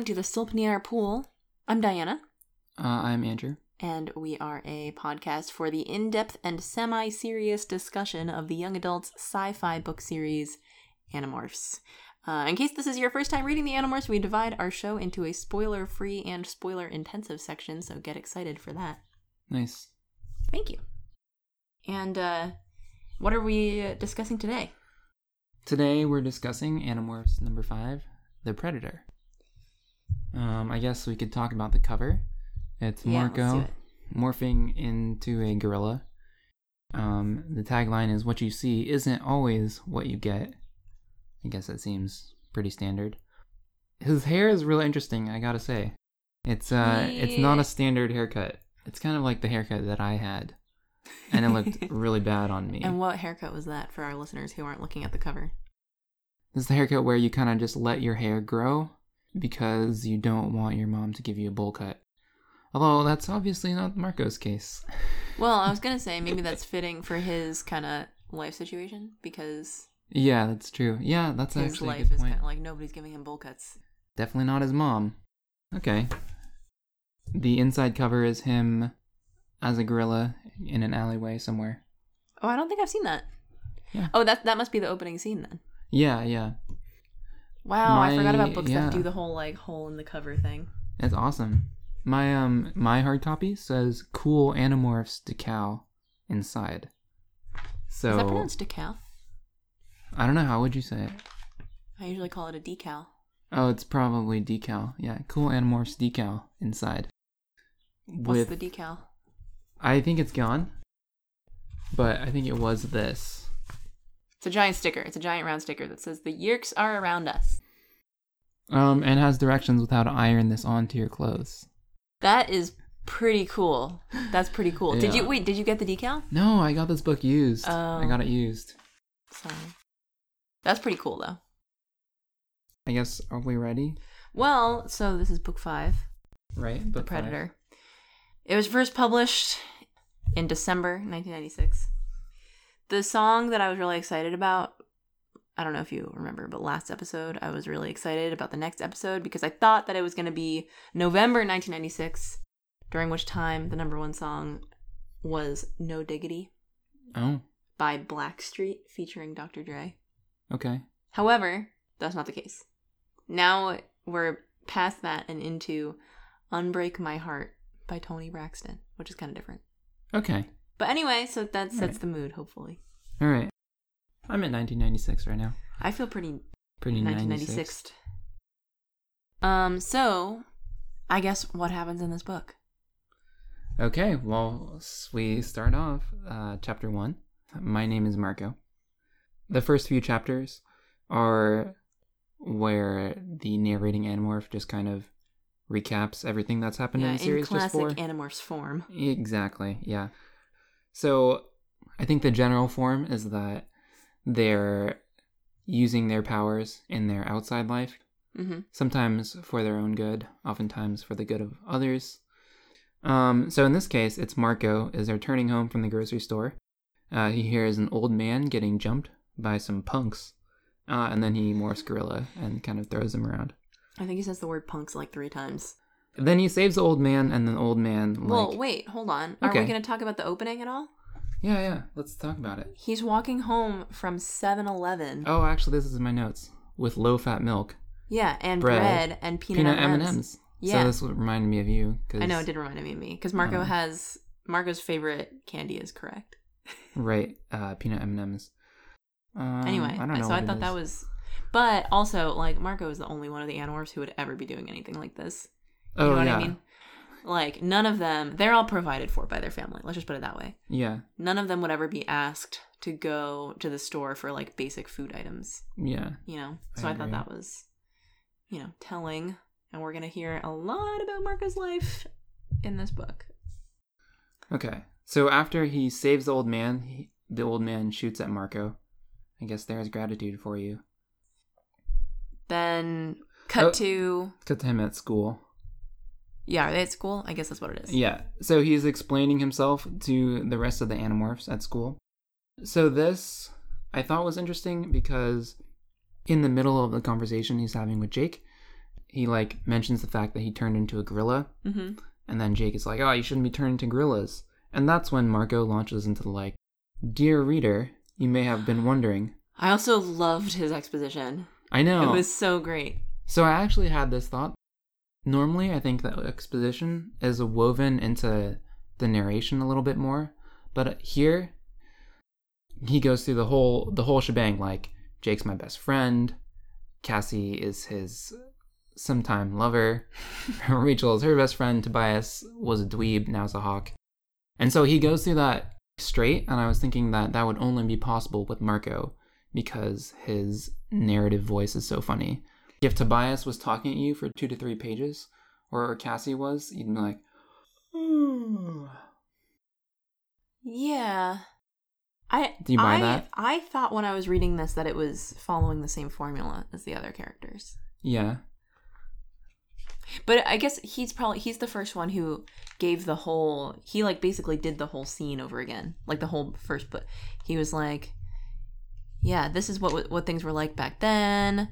welcome to the Silpnier Pool. I'm Diana, Uh, I'm Andrew. and we are a podcast for the in depth and semi serious discussion of the young adults sci fi book series Animorphs. Uh, in case this is your first time reading the Animorphs, we divide our show into a spoiler free and spoiler intensive section, so get excited for that. Nice. Thank you. And uh, what are we discussing today? Today we're discussing Animorphs number five, The Predator. Um, I guess we could talk about the cover. It's Yeah, Marco it. morphing into a gorilla. Um, the tagline is "What you see isn't always what you get." I guess that seems pretty standard. His hair is really interesting. I gotta say, it's uh, it's not a standard haircut. It's kind of like the haircut that I had, and it looked really bad on me. And what haircut was that for our listeners who aren't looking at the cover? This is the haircut where you kind of just let your hair grow because you don't want your mom to give you a bowl cut. Although that's obviously not Marco's case. Well, I was gonna say maybe that's fitting for his kind of life situation because Yeah, that's true. Yeah, that's his actually a life good is kind of like nobody's giving him bowl cuts. Definitely not his mom. Okay. The inside cover is him as a gorilla in an alleyway somewhere. Oh, I don't think I've seen that. Yeah. Oh, that that must be the opening scene then. Yeah, yeah. Wow, I forgot about books yeah. that do the whole like hole in the cover thing. That's awesome. My um my hard copy says cool Animorphs decal inside. So Is that pronounced decal? I don't know how would you say it? I usually call it a decal. Oh, it's probably decal. Yeah, cool Animorphs decal inside. What's the decal? I think it's gone, but I think it was this. It's a giant sticker. It's a giant round sticker that says the Yeerks are around us. Um, and has directions with how to iron this onto your clothes. That is pretty cool. That's pretty cool. Did you wait? Did you get the decal? No, I got this book used. I Oh. got it used. Sorry. That's pretty cool though. I guess are we ready? Well, so this is book five, Right, The book five. Predator. It was first published in December 1996. The song that I was really excited about, I don't know if you remember, but last episode I was really excited about the next episode because I thought that it was going to be November 1996, during which time the number one song was No Diggity Oh, by Blackstreet featuring Dr. Dre. okay. However, that's not the case. Now we're past that and into Unbreak My Heart by Toni Braxton, which is kind of different. Okay. But anyway, so that sets Right. the mood, hopefully. All right. I'm at 1996 right now. I feel pretty Pretty 1996. Um, so I guess what happens in this book? Okay, well, we start off uh, chapter one. My name is Marco. The first few chapters are where the narrating Animorph just kind of recaps everything that's happened in the series in just classic for. Animorphs form. Exactly, yeah. So I think the general form is that they're using their powers in their outside life, hmm sometimes for their own good, oftentimes for the good of others. Um, so in this case, it's Marco is returning home from the grocery store. Uh, he hears an old man getting jumped by some punks, uh, and then he morphs gorilla and kind of throws him around. I think he says the word punks like three times. Then he saves the old man, and the old man like, well, wait, hold on. Are we going to talk about the opening at all? yeah, yeah. Let's talk about it. He's walking home from 7 Eleven. Oh, actually, this is in my notes with low-fat milk, Yeah, and bread, bread, and peanut, peanut M&Ms. Yeah. So this reminded me of you. Cause, I know it did remind me of me because Marco Um, has Marco's favorite candy is correct. Right, uh, peanut M&Ms. Um, anyway, I don't know. so I thought that was, but also like Marco is the only one of the Animorphs who would ever be doing anything like this. You Oh know what yeah, I mean? Like none of them, they're all provided for by their family. Let's just put it that way. yeah, None of them would ever be asked to go to the store for like basic food items. yeah. You know, so I, thought that was, you know, telling. And we're gonna hear a lot about Marco's life in this book. Okay, so after he saves the old man, he, the old man shoots at Marco. I guess there's gratitude for you. Then cut Oh. to Cut to him at school. Yeah, are they at school? I guess that's what it is. Yeah, so he's explaining himself to the rest of the Animorphs at school. So this I thought was interesting because in the middle of the conversation he's having with Jake, he like mentions the fact that he turned into a gorilla, Mm-hmm. and then Jake is like, "Oh, you shouldn't be turning into gorillas." And that's when Marco launches into the like, "Dear reader, you may have been wondering." I also loved his exposition. I know. It was so great. So I actually had this thought. Normally, I think that exposition is woven into the narration a little bit more, but here he goes through the whole the whole shebang. Like Jake's my best friend, Cassie is his sometime lover, Rachel is her best friend, Tobias was a dweeb, now's a hawk, and so he goes through that straight. And I was thinking that that would only be possible with Marco because his narrative voice is so funny if Tobias was talking at you for two to three pages, or Cassie was, you'd be like, hmm. Yeah. I Do you buy I, that? I thought when I was reading this that it was following the same formula as the other characters. yeah, But I guess he's probably he's the first one who gave the whole he like basically did the whole scene over again. Like the whole first book. He was like yeah, this is what what things were like back then.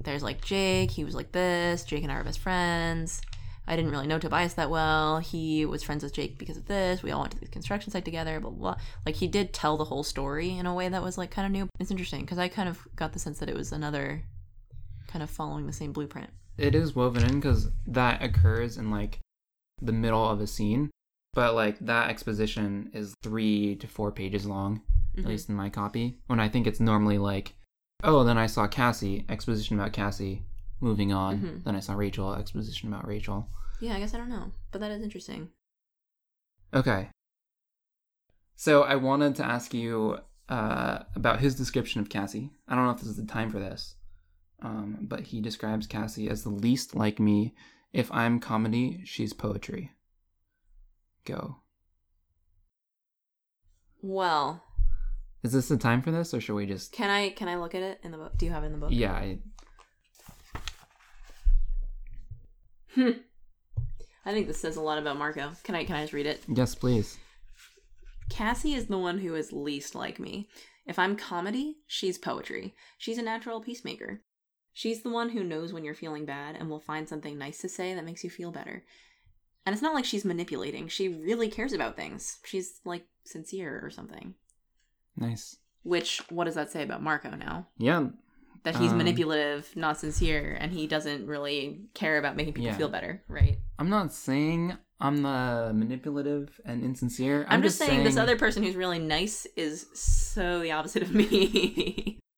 There's like Jake, he was like this. Jake and I are best friends. I didn't really know Tobias that well. He was friends with Jake because of this. We all went to the construction site together, blah, blah, blah. Like, he did tell the whole story in a way that was, like, kind of new. It's interesting because I kind of got the sense that it was another kind of following the same blueprint. it is woven in because that occurs in like the middle of a scene, but like that exposition is three to four pages long, Mhm. at least in my copy. When I think it's normally like, oh, then I saw Cassie, exposition about Cassie, moving on. Mhm. Then I saw Rachel, exposition about Rachel. Yeah, I guess I don't know. But that is interesting. Okay. So I wanted to ask you uh, about his description of Cassie. I don't know if this is the time for this, um, but he describes Cassie as the least like me. If I'm comedy, she's poetry. Go. Well, Is this the time for this, or should we just? can I can I look at it in the book? Do you have it in the book? Yeah. I... Hmm. I think this says a lot about Marco. Can I can I just read it? Yes, please. Cassie is the one who is least like me. If I'm comedy, she's poetry. She's a natural peacemaker. She's the one who knows when you're feeling bad and will find something nice to say that makes you feel better. And it's not like she's manipulating. She really cares about things. She's like sincere or something. Nice. Which what does that say about Marco now? Yeah. That he's Um, manipulative, not sincere, and he doesn't really care about making people Yeah. feel better, right? I'm not saying I'm the manipulative and insincere. I'm, just saying, this other person who's really nice is so the opposite of me.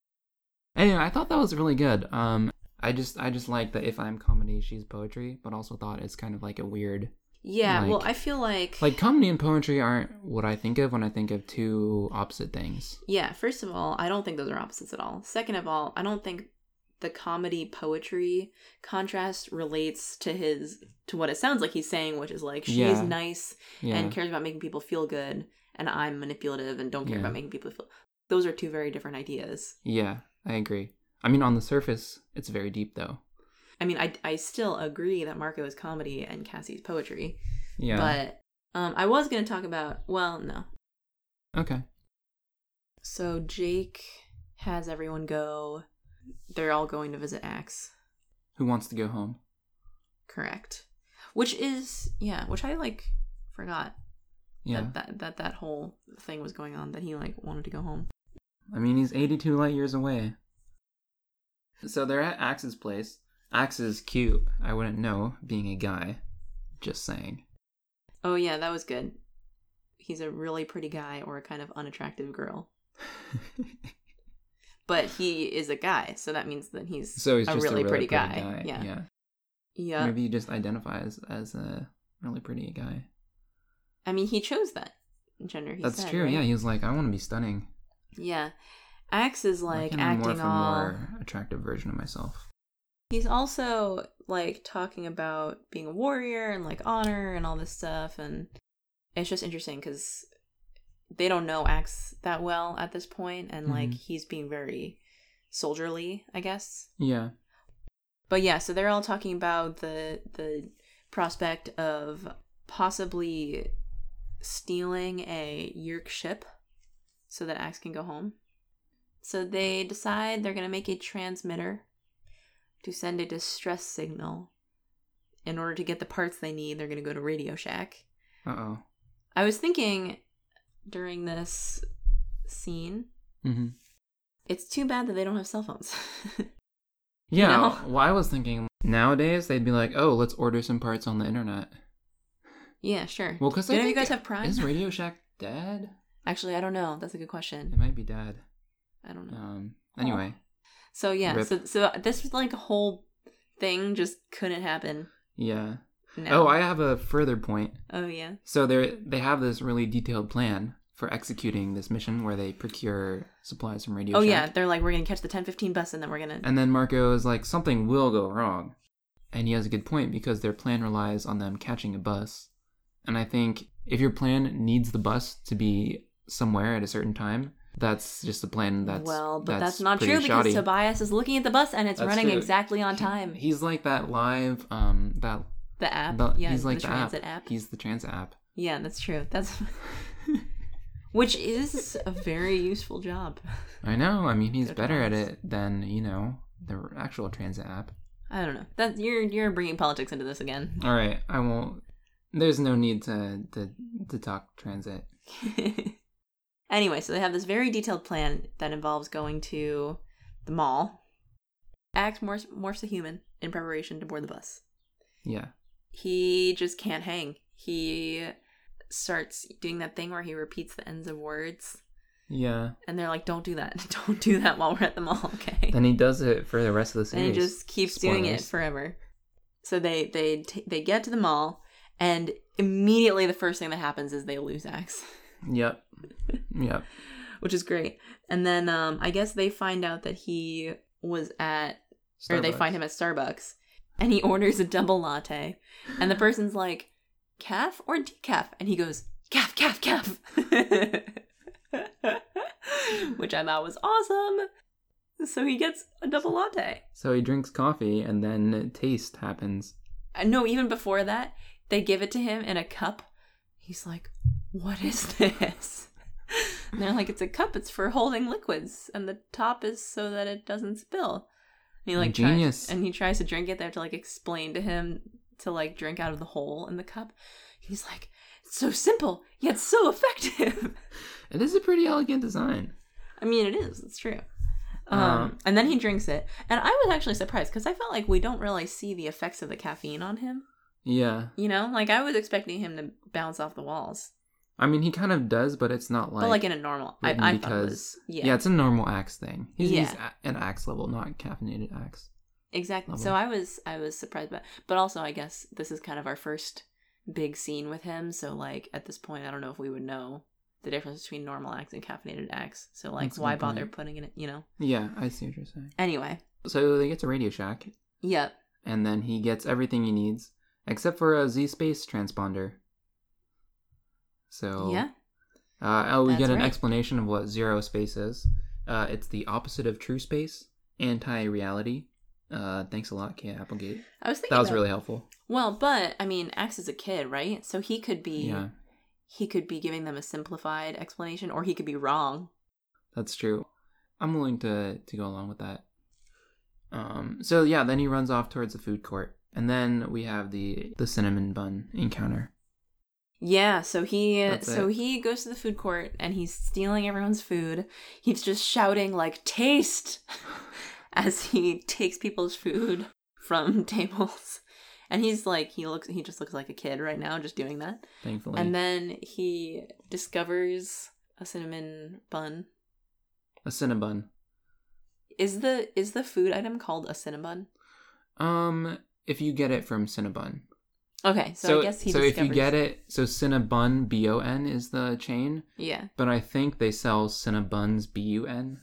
Anyway, I thought that was really good. Um, I just I just like that if I'm comedy, she's poetry, but also thought it's kind of like a weird yeah, well, I feel like like comedy and poetry aren't what I think of when I think of two opposite things. Yeah, first of all, I don't think those are opposites at all. Second of all, I don't think the comedy poetry contrast relates to his to what it sounds like he's saying, which is like she's Yeah. nice Yeah, and cares about making people feel good, and I'm manipulative and don't care Yeah. about making people feel. Those are two very different ideas. yeah, I agree. I mean, on the surface, it's very deep though. I mean, I I still agree that Marco is comedy and Cassie's poetry, Yeah. but um, I was gonna talk about well, no. okay. So Jake has everyone go. They're all going to visit Ax. Who wants to go home? Correct. Which is yeah, which I like forgot Yeah. that, that that that whole thing was going on that he like wanted to go home. I mean, he's 82 light years away. So they're at Ax's place. Ax is cute. I wouldn't know, being a guy. Just saying. Oh yeah, that was good. He's a really pretty guy or a kind of unattractive girl. But he is a guy, so that means that he's so he's a just really, a really pretty, guy. Yeah. Yeah. Yeah. Maybe he just identifies as a really pretty guy. I mean he chose that gender he That's said, true. right? Yeah, he was like, I want to be stunning. Yeah. Ax is like acting all more attractive version of myself. He's also like talking about being a warrior and like honor and all this stuff, and it's just interesting because they don't know Ax that well at this point, and like Mhm. he's being very soldierly, I guess. Yeah. But yeah, so they're all talking about the the prospect of possibly stealing a Yeerk ship so that Ax can go home. So they decide they're gonna make a transmitter to send a distress signal. In order to get the parts they need, they're going to go to Radio Shack. Uh oh. I was thinking during this scene, Mm-hmm. it's too bad that they don't have cell phones. Yeah. know? Well, I was thinking nowadays they'd be like, oh, let's order some parts on the internet. yeah, sure. Well, because Do any of you guys have Prime? Is Radio Shack dead? Actually, I don't know. That's a good question. It might be dead. I don't know. Um. Anyway. So yeah, Rip. so so uh, this was like a whole thing just couldn't happen. Yeah. No. Oh, I have a further point. Oh yeah. So they they have this really detailed plan for executing this mission where they procure supplies from Radio Oh Shack. yeah, they're like we're gonna catch the ten fifteen bus and then we're gonna. And then Marco is like, something will go wrong. And he has a good point because their plan relies on them catching a bus. And I think if your plan needs the bus to be somewhere at a certain time, that's just a plan that's well, but that's, that's not true because. Tobias is looking at the bus and it's That's running true. exactly on time. He's like that live um that the app, the- yeah, he's like the the app. transit app. He's the transit app. Yeah, that's true. That's which is a very useful job. I know. I mean, he's better at it than, you know, the actual transit app. I don't know. That you're you're bringing politics into this again. All right, I won't there's no need to to to talk transit. anyway, so they have this very detailed plan that involves going to the mall. Ax morphs, morphs a human in preparation to board the bus. Yeah. He just can't hang. He starts doing that thing where he repeats the ends of words, Yeah. and they're like, "Don't do that! Don't do that while we're at the mall, okay?" Then he does it for the rest of the scene. and he just keeps doing it forever. So they they t- they get to the mall, and immediately the first thing that happens is they lose Ax. Yep. Yep. which is great. And then um, I guess they find out that he was at, or they find him at Starbucks, and he orders a double latte, and the person's like, "Calf or decaf?" And he goes, "Calf, calf, calf," which I thought was awesome. So he gets a double latte. So he drinks coffee and then taste happens. Uh, No, even before that, they give it to him in a cup. He's like, "What is this?" And they're like, "It's a cup. It's for holding liquids, and the top is so that it doesn't spill." And he like tries- and he tries to drink it. They have to like explain to him to like drink out of the hole in the cup. He's like, "It's so simple yet so effective." It is a pretty elegant design. I mean, it is. It's true. Um, Um, and then he drinks it, and I was actually surprised because I felt like we don't really see the effects of the caffeine on him. Yeah. You know, like I was expecting him to bounce off the walls, I mean, he kind of does, but it's not like. but like in a normal. I, I thought it because was yeah, yeah. it's a normal Ax thing. He's, he's Yeah. a- an Ax level, not caffeinated Ax. exactly. level. So I was I was surprised, but but also I guess this is kind of our first big scene with him. So like at this point, I don't know if we would know the difference between normal Ax and caffeinated Ax. So like, That's why bother point. putting it? in- You know. Yeah, I see what you're saying. Anyway, So they get to Radio Shack, yep. and then he gets everything he needs except for a Z space transponder. So Yeah. Uh, oh, we That's get an right. explanation of what zero space is. Uh, it's the opposite of true space, anti-reality. Uh, thanks a lot, Kate Applegate. I was thinking That was about- really helpful. well, but I mean, Ax is a kid, right? So he could be Yeah, he could be giving them a simplified explanation, or he could be wrong. that's true. I'm willing to to go along with that. Um, so yeah, then he runs off towards the food court, and then we have the the cinnamon bun encounter. Yeah, so he That's so it. he goes to the food court and he's stealing everyone's food. He's just shouting like taste as he takes people's food from tables. And he's like he looks he just looks like a kid right now just doing that. Thankfully, And then he discovers a cinnamon bun. a cinnabon. Is the is the food item called a cinnabon? Um, if you get it from Cinnabon. Okay, so, I guess he so if you get it, so Cinnabon B O N is the chain. Yeah. but I think they sell Cinnabuns B U N.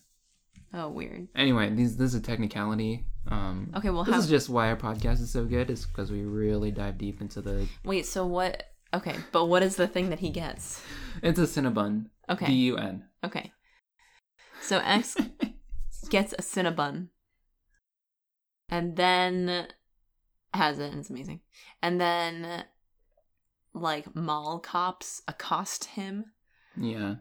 Oh, weird. Anyway, these this is a technicality. Um, Okay, well this how is just why our podcast is so good, is because we really dive deep into the. Wait, so what Okay, but what is the thing that he gets? It's a Cinnabon. Okay. B U N. Okay. So Ax gets a Cinnabon. And then has it, and it's amazing. And then like mall cops accost him. Yeah.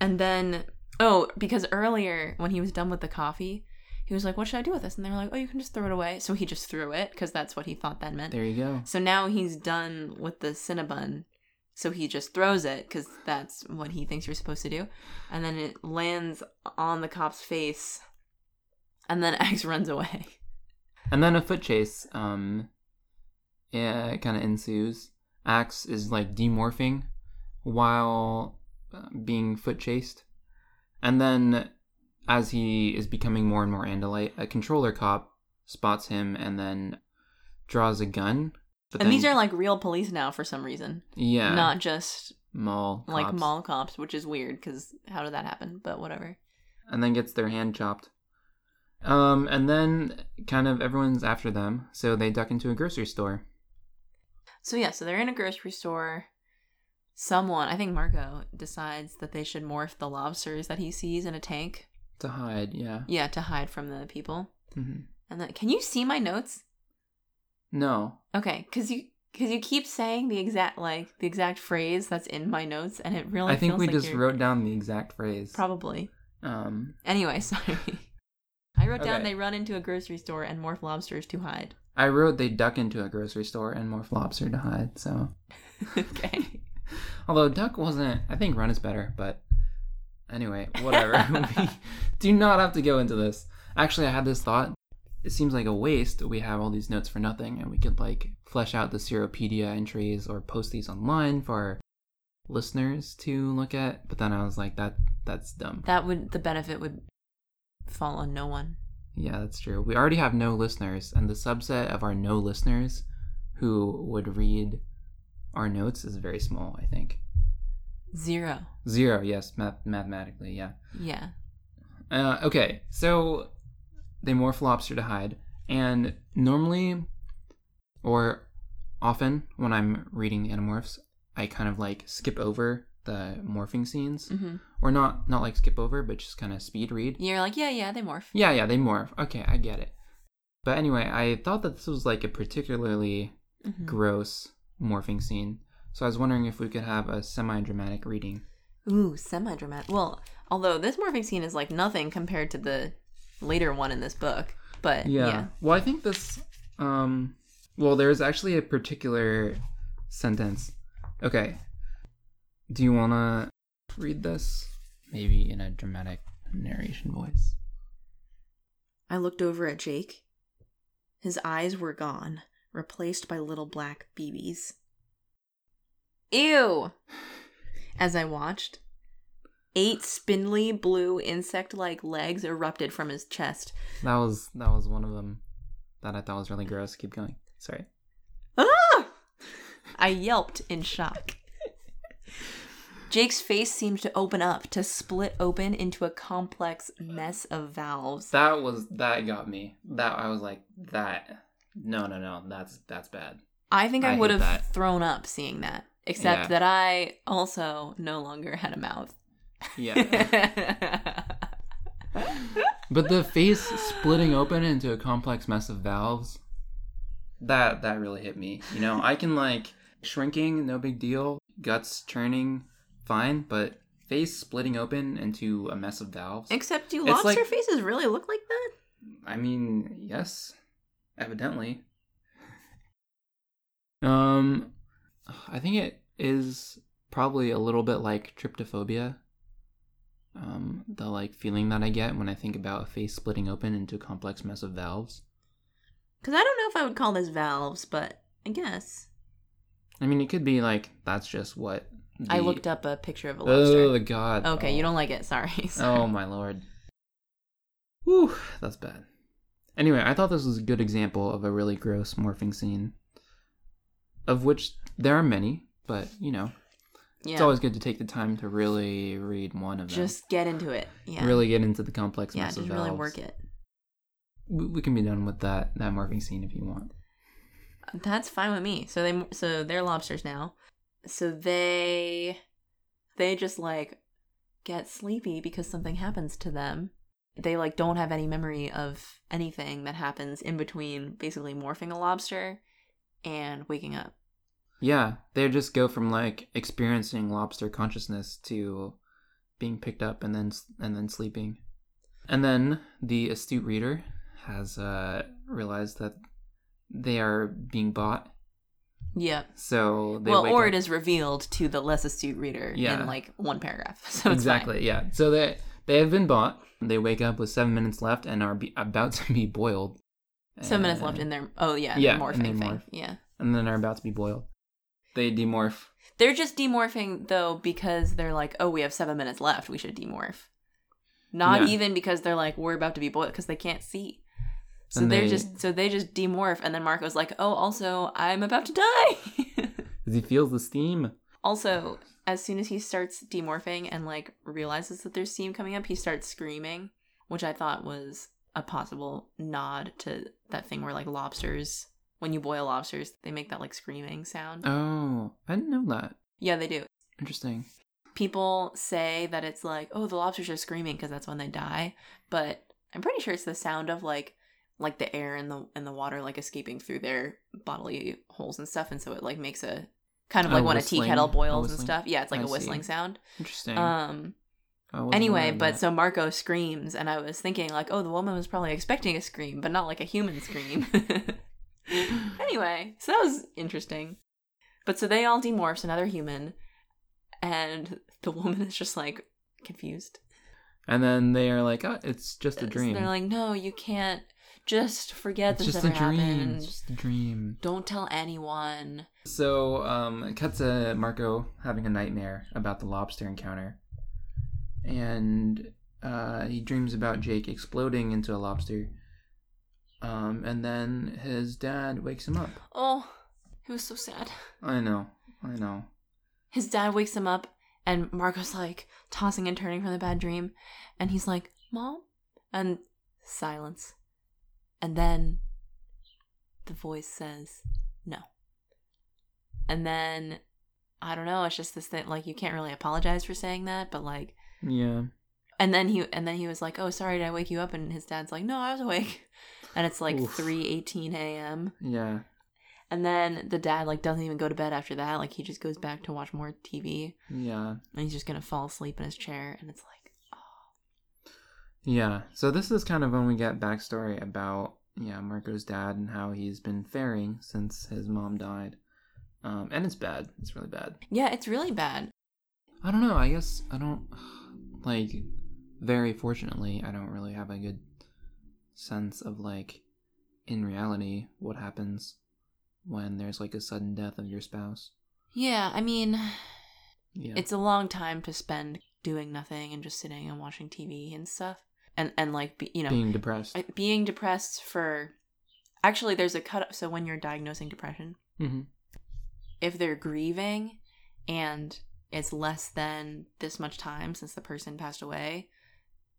And then oh, because earlier when he was done with the coffee, he was like, "What should I do with this?" And they were like, "Oh, you can just throw it away." So he just threw it because that's what he thought that meant. There you go. So now he's done with the Cinnabon. So he just throws it because that's what he thinks you're supposed to do. And then it lands on the cop's face. And then Ax runs away. And then a foot chase, um, yeah, kind of ensues. Ax is like demorphing while uh, being foot chased. And then, as he is becoming more and more Andalite, a controller cop spots him and then draws a gun. But and then- these are like real police now for some reason. yeah, Not just mall like cops. mall cops, which is weird because how did that happen? But whatever. and then gets their hand chopped. Um, and then kind of everyone's after them, so they duck into a grocery store. So yeah, so they're in a grocery store. Someone, I think Marco, decides that they should morph the lobsters that he sees in a tank. To hide, yeah. Yeah, to hide from the people. Mm-hmm. And then, can you see my notes? No, Okay, because you because you keep saying the exact like the exact phrase that's in my notes, and it really. I think we like just you're- wrote down the exact phrase. probably. Um, Anyway, sorry. I wrote down Okay. they run into a grocery store and morph lobsters to hide. I wrote they duck into a grocery store and morph lobster to hide. So, okay. although duck wasn't, I think run is better. But anyway, whatever. we do not have to go into this. Actually, I had this thought. It seems like a waste. that We have all these notes for nothing, and we could like flesh out the Seropedia entries or post these online for our listeners to look at. But then I was like, that that's dumb. That would the benefit would fall on no one. Yeah, that's true. We already have no listeners, and the subset of our no listeners who would read our notes is very small, I think. Zero. Zero, yes, math- mathematically, yeah. Yeah. Uh, okay, so they morph lobster to hide, and normally, or often when I'm reading Animorphs, I kind of like skip over the morphing scenes, hmm or not not like skip over, but just kind of speed read. You're like, yeah, yeah, they morph. Yeah, yeah, they morph. Okay, I get it. But anyway, I thought that this was like a particularly Mhm. gross morphing scene. So I was wondering if we could have a semi-dramatic reading. Ooh, semi dramatic. Well, although this morphing scene is like nothing compared to the later one in this book, but yeah. Well, I think this um well, there's actually a particular sentence. Okay. Do you want to read this maybe in a dramatic narration voice? I looked over at Jake. His eyes were gone, replaced by little black BBs. Ew! As I watched, eight spindly blue insect like legs erupted from his chest. That was that was one of them that I thought was really gross. Keep going. Sorry. Ah! I yelped in shock. Jake's face seemed to open up, to split open into a complex mess of valves. That was that got me. That I was like that. No, no, no. That's that's bad. I think I, I would have that. thrown up seeing that, except Yeah. that I also no longer had a mouth. Yeah. but the face splitting open into a complex mess of valves. That that really hit me. You know, I can like shrinking, no big deal. Guts churning, fine. But face splitting open into a mess of valves. except do lobster like- faces really look like that? I mean, yes, evidently. Um, I think it is probably a little bit like tryptophobia. Um, the like feeling that I get when I think about a face splitting open into a complex mess of valves. Because I don't know if I would call this valves, but I guess. I mean, it could be like that's just what I looked up a picture of a lobster. Oh God! okay, you Oh. don't like it. Sorry. Oh my lord. Whew, that's bad. Anyway, I thought this was a good example of a really gross morphing scene. Of which there are many, but you know, yeah. it's always good to take the time to really read one of them. just get into it. Yeah. really get into the complex Yeah, just really valves. work it. We, we can be done with that that morphing scene if you want. That's fine with me. So they so they're lobsters now. So they they just like get sleepy because something happens to them. They like don't have any memory of anything that happens in between basically morphing a lobster and waking up. Yeah, they just go from like experiencing lobster consciousness to being picked up and then and then sleeping. And then the astute reader has uh, realized that they are being bought. Yeah. So they well, or up- it is revealed to the less astute reader Yeah. in like one paragraph. So it's exactly yeah. So they they have been bought. They wake up with seven minutes left and are be, about to be boiled. fine. Seven minutes And- left in their oh yeah, Yeah, morphing thing. morph. Yeah. and then are about to be boiled. They demorph. They're just demorphing though because they're like, oh, we have seven minutes left. We should demorph. Not Yeah. even because they're like we're about to be boiled because they can't see. So And they're they- just so they just demorph, and then Marco's like, oh, also I'm about to die. As he feels the steam. also, as soon as he starts demorphing and like realizes that there's steam coming up, he starts screaming, which I thought was a possible nod to that thing where like lobsters, when you boil lobsters, they make that like screaming sound. Oh, I didn't know that. Yeah, they do. Interesting. people say that it's like oh the lobsters are screaming because that's when they die but i'm pretty sure it's the sound of like like the air and the in the water like escaping through their bodily holes and stuff and so it like makes a kind of A like when a tea kettle boils and stuff yeah it's like I a whistling see. sound Interesting. um I wasn't aware anyway but that. so marco screams and i was thinking like oh the woman was probably expecting a scream but not like a human scream anyway so that was interesting but so they all demorphs another human and the woman is just like confused and then they are like, oh, it's just a So dream. they're like no you can't just forget this just a ever dream. happened just a dream. don't tell anyone So, um, it cuts to Marco having a nightmare about the lobster encounter. And uh, he dreams about Jake exploding into a lobster. Um, and then his dad wakes him up. oh it was so sad I know, I know. his dad wakes him up and Marco's like tossing and turning from the bad dream and he's like mom and silence and then the voice says no and then i don't know it's just this thing like you can't really apologize for saying that but like Yeah. and then he and then he was like oh sorry did i wake you up and his dad's like no i was awake and it's like Oof. 3:18 a.m Yeah. and then the dad like doesn't even go to bed after that like he just goes back to watch more tv Yeah. and he's just gonna fall asleep in his chair and it's like Yeah. So this is kind of when we get backstory about yeah Marco's dad and how he's been faring since his mom died. Um, and it's bad. It's really bad. yeah it's really bad I don't know. I guess I don't like. Very fortunately, I don't really have a good sense of like, in reality, what happens when there's like a sudden death of your spouse. yeah i mean Yeah. it's a long time to spend doing nothing and just sitting and watching tv and stuff and and like be, you know being depressed. Being depressed for actually there's a cut so when you're diagnosing depression hmm if they're grieving and it's less than this much time since the person passed away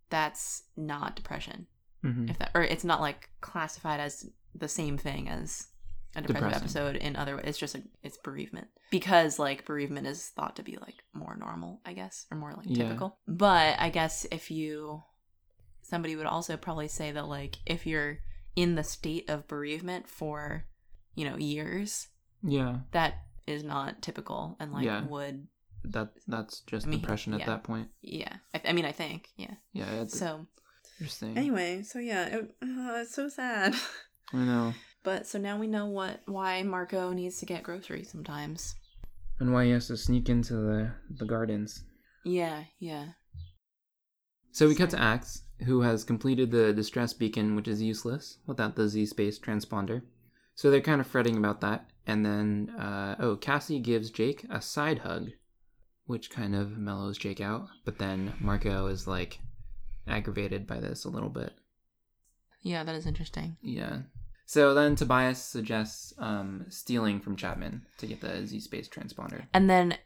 that's not depression hmm if that or it's not like classified as the same thing as a depressive Depressing. episode in other it's just a it's bereavement because like bereavement is thought to be like more normal i guess or more like Yeah. typical but i guess if you somebody would also probably say that like if you're in the state of bereavement for you know years Yeah. that is not typical and like Yeah. would That that's just I mean, depression at that point. yeah I, I mean i think yeah Yeah. It's so interesting. anyway so yeah it, uh, it's so sad I know. But so now we know what why Marco needs to get groceries sometimes. And why he has to sneak into the the gardens. Yeah, yeah. So we cut to Ax, who has completed the distress beacon, which is useless without the Z space transponder. So they're kind of fretting about that. And then, uh, oh, Cassie gives Jake a side hug, which kind of mellows Jake out. But then Marco is like aggravated by this a little bit. Yeah, that is interesting. Yeah. So then Tobias suggests um, stealing from Chapman to get the Z space transponder. And then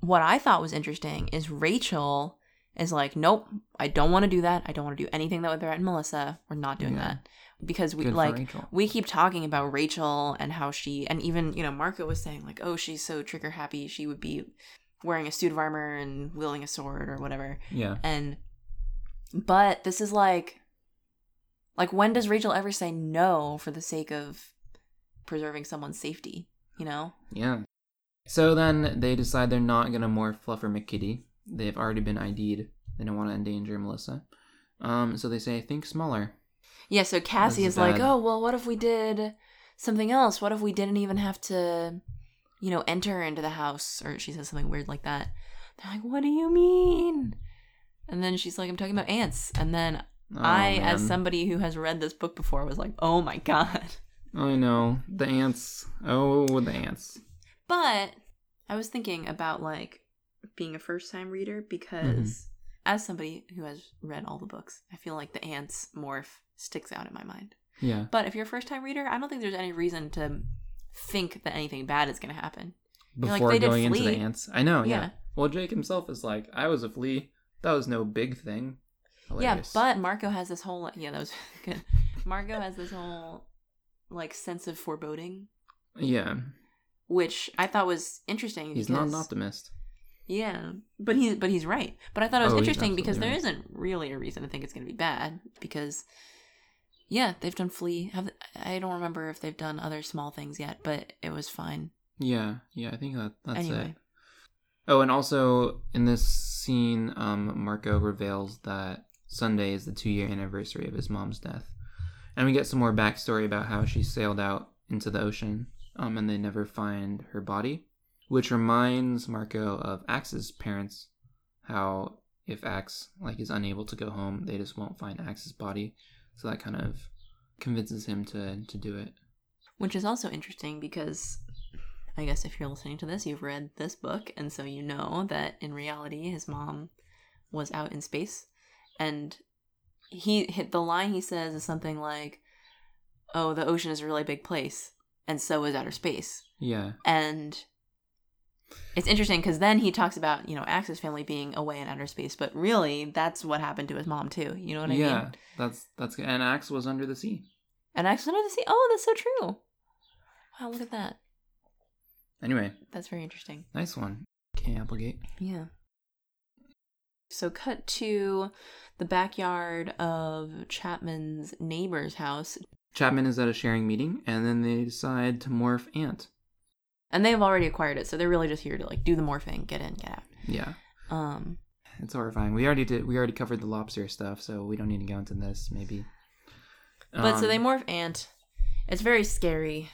what I thought was interesting is Rachel is like, Nope, I don't want to do that. I don't want to do anything that would threaten Melissa. We're not doing Yeah. that. Because we Good like we keep talking about Rachel and how she and even, you know, Marco was saying like, Oh, she's so trigger happy, she would be wearing a suit of armor and wielding a sword or whatever. Yeah. and but this is like like when does rachel ever say no for the sake of preserving someone's safety you know Yeah. So then they decide they're not going to morph Fluffer McKitty. They've already been ID'd. They don't want to endanger Melissa. Um, so they say think smaller. Yeah, so Cassie is is like, oh, well, what if we did something else? What if we didn't even have to, you know, enter into the house? Or she says something weird like that. They're like, what do you mean? And then she's like, I'm talking about ants. And then Oh, I, as somebody who has read this book before, was like, oh my God. I know the ants. Oh, the ants. But I was thinking about like being a first time reader mm-hmm. because as somebody who has read all the books, I feel like the ants morph sticks out in my mind. Yeah. But if you're a first time reader, I don't think there's any reason to think that anything bad is going to happen. You're like, Before going into the ants, I know. Yeah. Yeah. Well, Jake himself is like, I was a flea. That was no big thing. Hilarious. Yeah, but Marco has this whole yeah, that was good. Marco has this whole like sense of foreboding, yeah, which I thought was interesting. he's not an optimist. Yeah, but he's but he's right. But I thought it was Oh, interesting because there isn't really a reason to think it's going to be bad because yeah, they've done Flea. Have I don't remember if they've done other small things yet, but it was fine. Yeah, yeah, I think that that's Anyway. it. Oh, and also in this scene, um, Marco reveals that Sunday is the two-year anniversary of his mom's death, and we get some more backstory about how she sailed out into the ocean, um, and they never find her body, which reminds Marco of Ax's parents, how if Ax like is unable to go home, they just won't find Ax's body, so that kind of convinces him to to do it. Which is also interesting because I guess if you're listening to this, you've read this book, and so you know that in reality, his mom was out in space, and he hit the line he says is something like, "Oh, the ocean is a really big place, and so is outer space." Yeah, And it's interesting because then he talks about you know Ax's family being away in outer space, but really that's what happened to his mom too. You know what I yeah, mean? Yeah, that's that's. And Ax was under the sea. And Ax was under the sea. Oh, that's so true. Wow, look at that. Anyway, That's very interesting. nice one, Kay Applegate. Yeah. So, cut to the backyard of Chapman's neighbor's house, Chapman is at a sharing meeting, and then they decide to morph Ant. And they've already acquired it, so they're really just here to like do the morphing, get in, get out. Yeah, Um, it's horrifying. We already did. We already covered the lobster stuff, so we don't need to go into this. Maybe. but so Um, they morph Ant. It's very scary.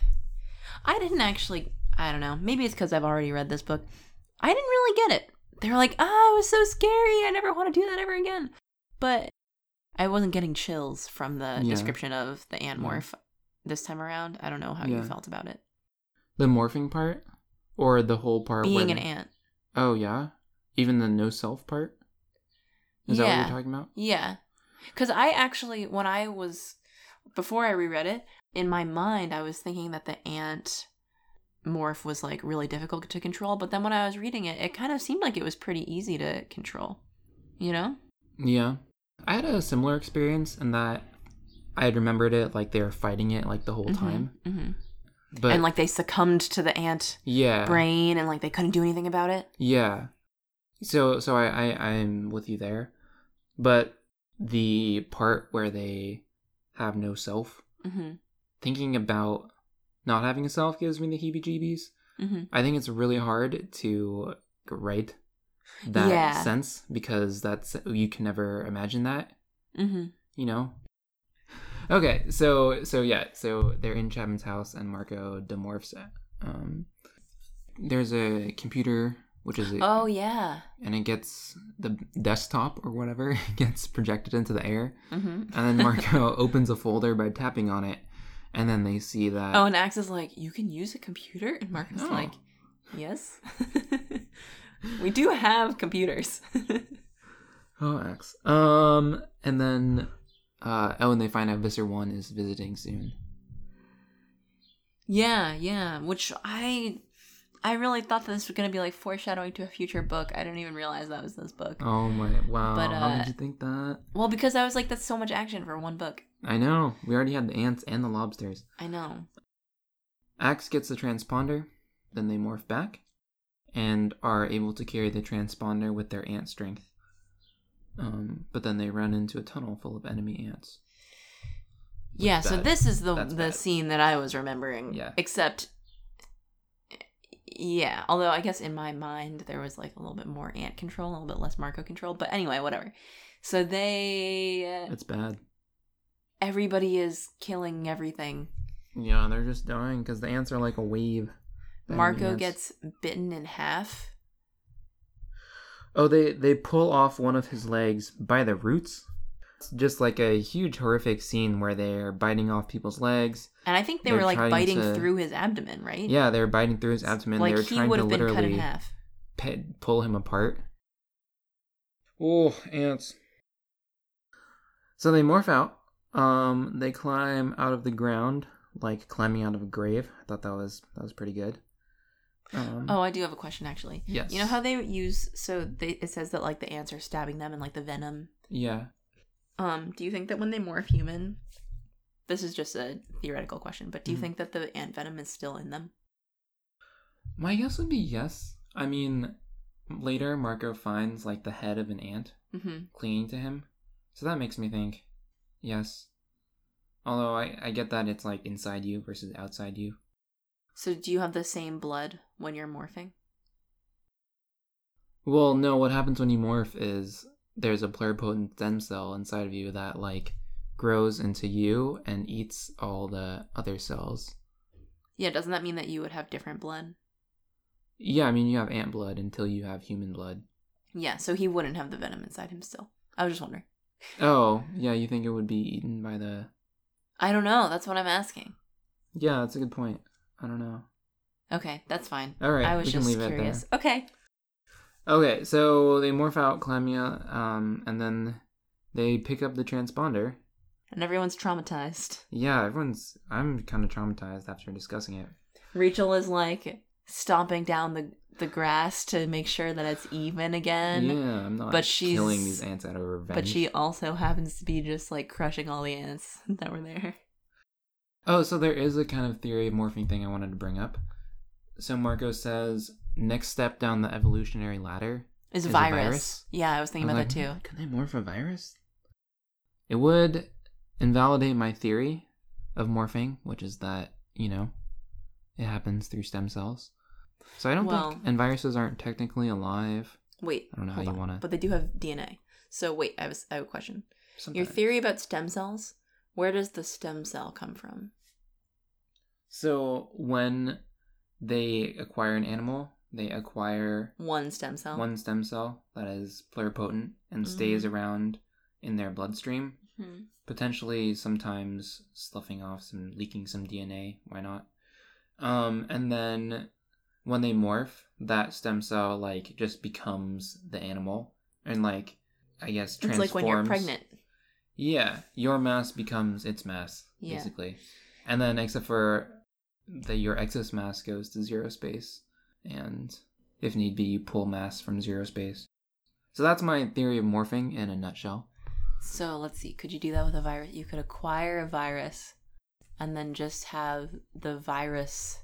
I didn't actually. I don't know. Maybe it's because I've already read this book. I didn't really get it. They were like, "Ah, it was so scary. I never want to do that ever again." But I wasn't getting chills from the Yeah. description of the ant Yeah. morph this time around. I don't know how Yeah. you felt about it. The morphing part, or the whole part Being where an ant. Oh yeah, even the no self part. Is that what you're talking about? Yeah. Because I actually, when I was, before I reread it, in my mind, I was thinking that the ant morph was like really difficult to control. But then when I was reading it, it kind of seemed like it was pretty easy to control. You know? Yeah, I had a similar experience in that I had remembered it like they were fighting it like the whole time, hmm but and like they succumbed to the ant yeah, brain and like they couldn't do anything about it. Yeah. So so I, I I'm with you there. But the part where they have no self, hmm thinking about not having a self gives me the heebie jeebies. hmm I think it's really hard to write that Yeah. sense because that's you can never imagine that, hmm you know? Okay, so so yeah, so they're in Chapman's house and Marco demorphs. Um there's a computer which is a, Oh, yeah. and it gets the desktop or whatever gets projected into the air hmm and then marco opens a folder by tapping on it and then they see that Oh, and Ax is like, you can use a computer? And Marco's like, yes. we do have computers. oh Ax. um and then uh oh and they find out visser 1 is visiting soon yeah, yeah. Which I I really thought that this was going to be like foreshadowing to a future book. I didn't even realize that was this book. oh my wow But, how uh, did you think that Well, because I was like, that's so much action for one book. i know we already had the ants and the lobsters I know. Ax gets the transponder then they morph back and are able to carry the transponder with their ant strength um, but then they run into a tunnel full of enemy ants Yeah, so bad. this is the That's the bad. scene that I was remembering. Yeah. Except Yeah, although I guess in my mind there was like a little bit more ant control, a little bit less Marco control. But anyway, whatever. So they, It's bad. everybody is killing everything. Yeah, they're just dying because the ants are like a wave. Marco gets bitten in half. Oh, they they pull off one of his legs by the roots. It's just like a huge horrific scene where they're biting off people's legs. And I think they They're were like biting to- through his abdomen, right? Yeah, they're biting through his abdomen. like they're he trying would to have been cut in literally half. pe- pull him apart. Oh, ants. So they morph out. Um, they climb out of the ground like climbing out of a grave. I thought that was that was pretty good. Um, Oh, I do have a question actually. yes. You know how they use so they it says that like the ants are stabbing them and like the venom. Yeah. Um, do you think that when they morph human, this is just a theoretical question, but do you Mhm. think that the ant venom is still in them? My guess would be yes. I mean, later Marco finds like the head of an ant Mm-hmm. clinging to him, so that makes me think yes. Although I I get that it's like inside you versus outside you. So do you have the same blood when you're morphing? Well, no. What happens when you morph is there's a pluripotent stem cell inside of you that like grows into you and eats all the other cells. Yeah, doesn't that mean that you would have different blood? Yeah, I mean you have ant blood until you have human blood. Yeah, so he wouldn't have the venom inside him still. I was just wondering. Oh, yeah, you think it would be eaten by the I don't know. That's what I'm asking. Yeah, that's a good point. I don't know. Okay, that's fine. All right, I was just curious. Okay. Okay, so they morph out Clamia, um, and then they pick up the transponder. And everyone's traumatized. Yeah, everyone's. I'm kind of traumatized after discussing it. Rachel is like stomping down the the grass to make sure that it's even again. yeah, I'm not but she's- killing these ants out of revenge. But she also happens to be just like crushing all the ants that were there. Oh, so there is a kind of theory of morphing thing I wanted to bring up. So Marco says next step down the evolutionary ladder. Is Is a virus. virus? Yeah, I was thinking I about was that too. Hmm, Can they morph a virus? It would invalidate my theory of morphing, which is that, you know, it happens through stem cells. So I don't Well- think and viruses aren't technically alive. Wait, I don't know how you wanna- But they do have DNA. So wait, I have a, I have a question. Your theory about stem cells. Where does the stem cell come from? So when they acquire an animal, they acquire One stem cell. one stem cell that is pluripotent and Mm-hmm. stays around in their bloodstream, Hmm. potentially sometimes sloughing off some leaking some DNA, why not? Um and then when they morph, that stem cell like just becomes the animal and like I guess transforms. It's like when you're pregnant. Yeah, your mass becomes its mass, Yeah. basically. And then except for that your excess mass goes to zero space. And if need be, you pull mass from zero space. So that's my theory of morphing in a nutshell. So let's see. Could you do that with a virus? You could acquire a virus and then just have the virus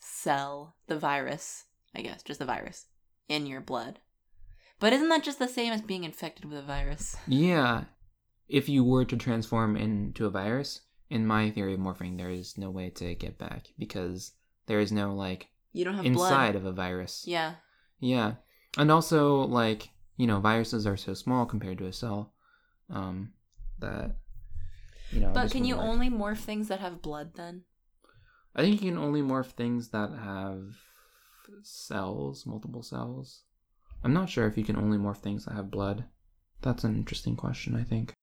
cell, the virus, I guess, just the virus in your blood. But isn't that just the same as being infected with a virus? Yeah. If you were to transform into a virus, in my theory of morphing, there is no way to get back because there is no like You don't have inside blood. of a virus. Yeah. Yeah. And also like, you know, viruses are so small compared to a cell um that you know, But can you work. only morph things that have blood then? I think you can only morph things that have cells, multiple cells. I'm not sure if you can only morph things that have blood. That's an interesting question, I think.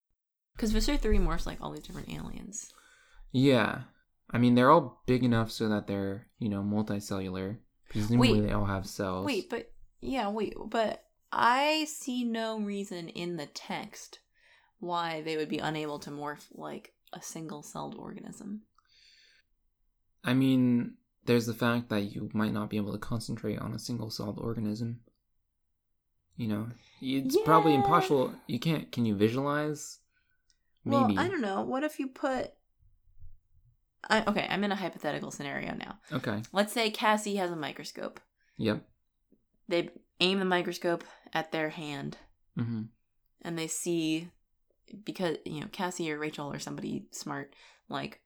Because Visser 3 morphs like all these different aliens. Yeah. I mean, they're all big enough so that they're, you know, multicellular. Presumably Wait. they all have cells. Wait, but yeah, wait, but I see no reason in the text why they would be unable to morph like a single celled organism. I mean, there's the fact that you might not be able to concentrate on a single celled organism. You know, it's probably impossible. You can't. Can you visualize? Maybe. Well, I don't know. What if you put. I, okay, I'm in a hypothetical scenario now. Okay. Let's say Cassie has a microscope. Yep. They aim the microscope at their hand hmm and they see because you know Cassie or Rachel or somebody smart like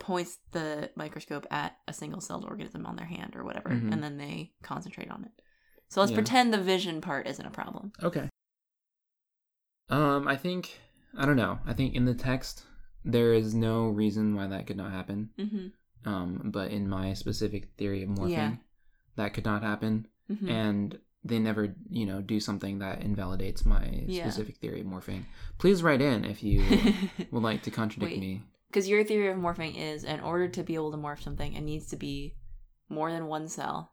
points the microscope at a single celled organism on their hand or whatever, Mhm. and then they concentrate on it. So let's Yeah. pretend the vision part isn't a problem. Okay. Um, I think I don't know. I think in the text there is no reason why that could not happen. Mm-hmm. Um, but in my specific theory of morphing, Yeah. that could not happen, Mm-hmm. and they never, you know, do something that invalidates my Yeah. specific theory of morphing. Please write in if you would like to contradict Wait. me. Because your theory of morphing is in order to be able to morph something, it needs to be more than one cell.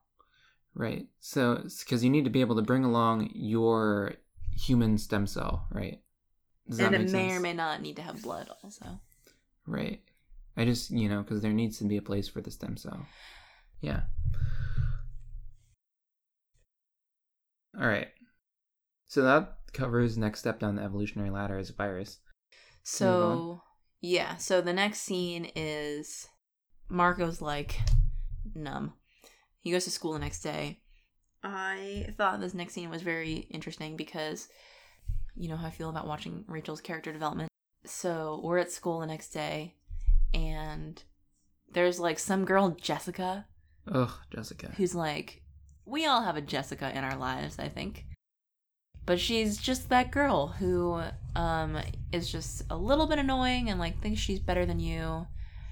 Right. So, because you need to be able to bring along your human stem cell, right? Does and it may sense? or may not need to have blood also. Right. I just, you know, because there needs to be a place for the stem cell. Yeah. All right. So that covers next step down the evolutionary ladder as a virus. So yeah, so the next scene is Marco's like numb. He goes to school the next day. I thought this next scene was very interesting because you know how I feel about watching Rachel's character development. So we're at school the next day and there's like some girl, Jessica, Ugh, Jessica. who's like, we all have a Jessica in our lives, I think. But she's just that girl who um is just a little bit annoying and like thinks she's better than you.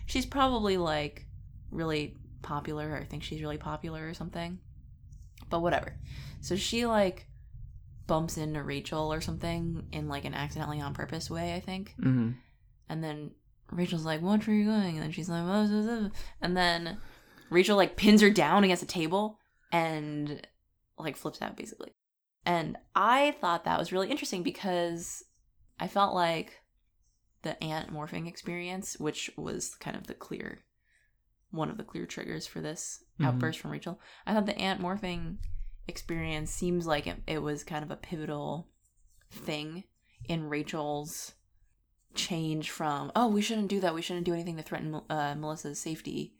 She's probably like really popular or thinks she's really popular or something. But whatever. So she like bumps into Rachel or something in like an accidentally on purpose way, I think. Mm-hmm. And then Rachel's like, "What are you going?" And then she's like, "Blah, blah, blah." and then Rachel like pins her down against a table and like flips out basically. And I thought that was really interesting because I felt like the ant morphing experience, which was kind of the clear one of the clear triggers for this Mhm. outburst from Rachel. I thought the ant morphing experience seems like it, it was kind of a pivotal thing in Rachel's change from oh we shouldn't do that we shouldn't do anything to threaten uh, Melissa's safety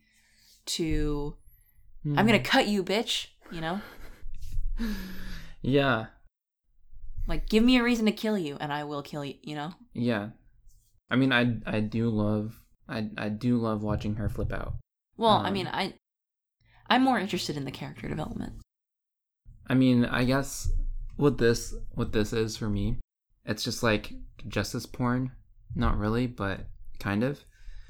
to Mm-hmm. I'm gonna cut you bitch you know Yeah. like give me a reason to kill you and I will kill you you know Yeah. I mean, I I do love I I do love watching her flip out. well I Um, mean I I'm more interested in the character development I mean, I guess what this what this is for me, it's just like justice porn. Not really, but kind of.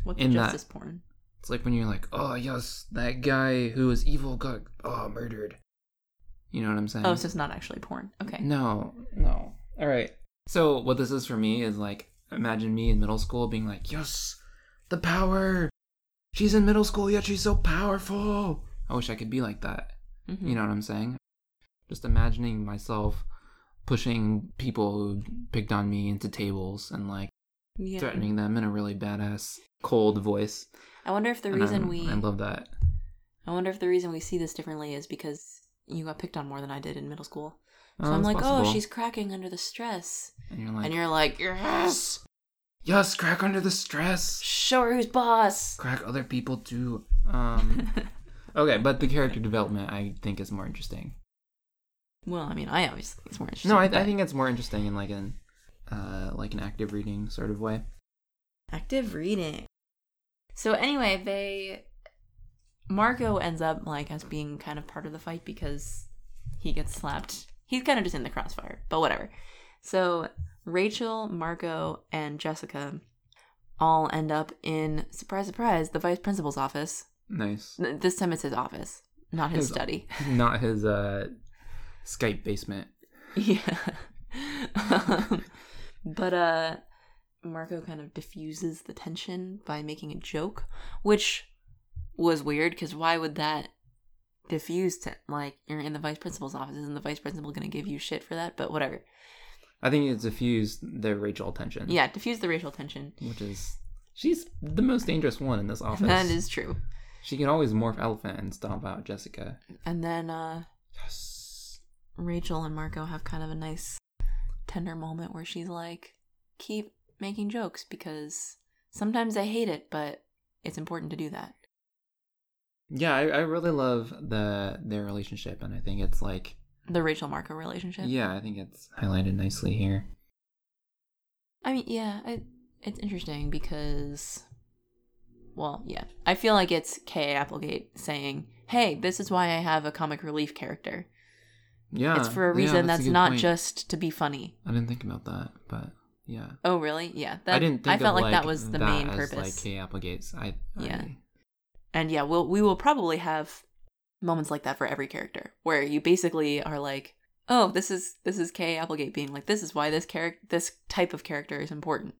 what's in that- justice porn It's like when you're like, oh yes, that guy who was evil got oh murdered. You know what I'm saying? oh so it's not actually porn okay No, no. All right. So what this is for me is like imagine me in middle school being like, "Yes, the power. She's in middle school yet she's so powerful." I wish I could be like that. Mhm. You know what I'm saying? Just imagining myself pushing people who picked on me into tables and like yeah. threatening them in a really badass cold voice. I wonder if the And reason I'm- we I love that. I wonder if the reason we see this differently is because you got picked on more than I did in middle school. So Oh, I'm like, possible. oh, she's cracking under the stress. and you're like, and you're like, yes, "Yes, crack under the stress." show her who's boss. Crack other people too. Um Okay, but the character development I think is more interesting. Well, I mean, I always think it's more interesting. No, I, I think it's more interesting in like an uh like an active reading sort of way. active reading. So anyway, they Marco ends up like as being kind of part of the fight because he gets slapped. He's kind of just in the crossfire, but whatever. So Rachel, Marco, and Jessica all end up in surprise, surprise, the vice principal's office. Nice. This time it's his office, not his His- study. Not his uh Skype basement. Yeah. um, but uh Marco kind of diffuses the tension by making a joke, which was weird because why would that diffuse te- like you're in the vice principal's office isn't the vice principal going to give you shit for that but whatever I think it diffused the racial tension. yeah diffuse the racial tension Which is she's the most dangerous one in this office. that is true She can always morph elephant and stomp out Jessica. and then uh Yes. Rachel and Marco have kind of a nice tender moment where she's like, keep making jokes because sometimes I hate it, but it's important to do that. Yeah, I, I really love the their relationship and I think it's like The Rachel Marco relationship. yeah, I think it's highlighted nicely here. I mean, yeah, I, it's interesting because well, yeah. I feel like it's K. Applegate saying, "Hey, this is why I have a comic relief character. Yeah. it's for a reason a that's, good not point. just to be funny." I didn't think about that, but yeah. Oh, really? Yeah. That, I didn't think I felt of, like, that was the that main as, purpose. like Kay Applegate's. I, Yeah. I And yeah, we'll we will probably have moments like that for every character where you basically are like, "Oh, this is this is K. Applegate being like, this is why this character this type of character is important."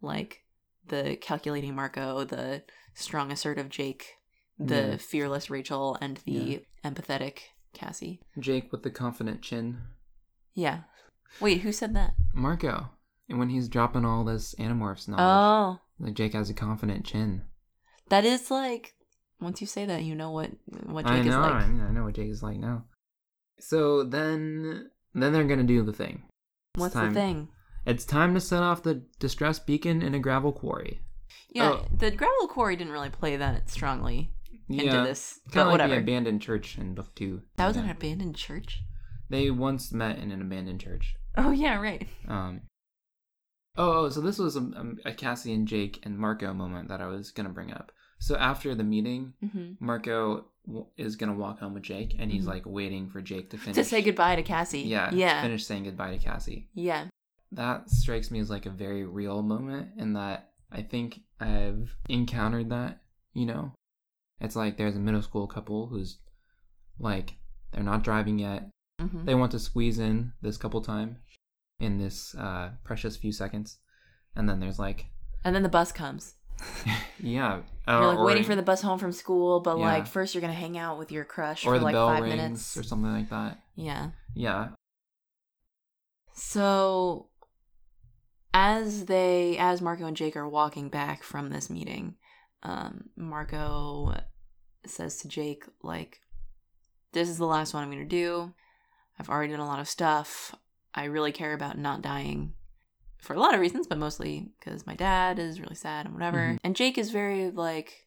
Like the calculating Marco, the strong assertive Jake, the Yeah. fearless Rachel, and the Yeah. empathetic Cassie. Jake with the confident chin. Yeah. Wait, who said that? Marco. And when he's dropping all this Animorphs knowledge, Oh, like Jake has a confident chin. that is like once you say that, you know what what I Jake know, is like. I, mean, I know what Jake is like now. So then, then they're gonna do the thing. It's What's time- the thing? It's time to set off the distress beacon in a gravel quarry. Yeah, Oh. the gravel quarry didn't really play that strongly into Yeah, this, kind of like whatever. the abandoned church in book two. that was Yeah. an abandoned church. They once met in an abandoned church. Oh yeah, right. Um. Oh, oh, so this was a, a Cassie and Jake and Marco moment that I was gonna bring up. So after the meeting, hmm Marco w- is gonna walk home with Jake, and he's Mhm. like waiting for Jake to finish To say goodbye to Cassie. Yeah, yeah, Finish saying goodbye to Cassie. yeah. That strikes me as like a very real moment, in that I think I've encountered that. You know, it's like there's a middle school couple who's like they're not driving yet. hmm They want to squeeze in this couple time in this uh, precious few seconds, and then there's like And then the bus comes. yeah, You're like or- waiting for the bus home from school, but Yeah. like first you're gonna hang out with your crush or for like five minutes. or something like that. Yeah. Yeah, So as they as Marco and Jake are walking back from this meeting, um, Marco says to Jake, like, this is the last one I'm gonna do. I've already done a lot of stuff. I really care about not dying for a lot of reasons, but mostly because my dad is really sad and whatever. Mhm. And Jake is very like,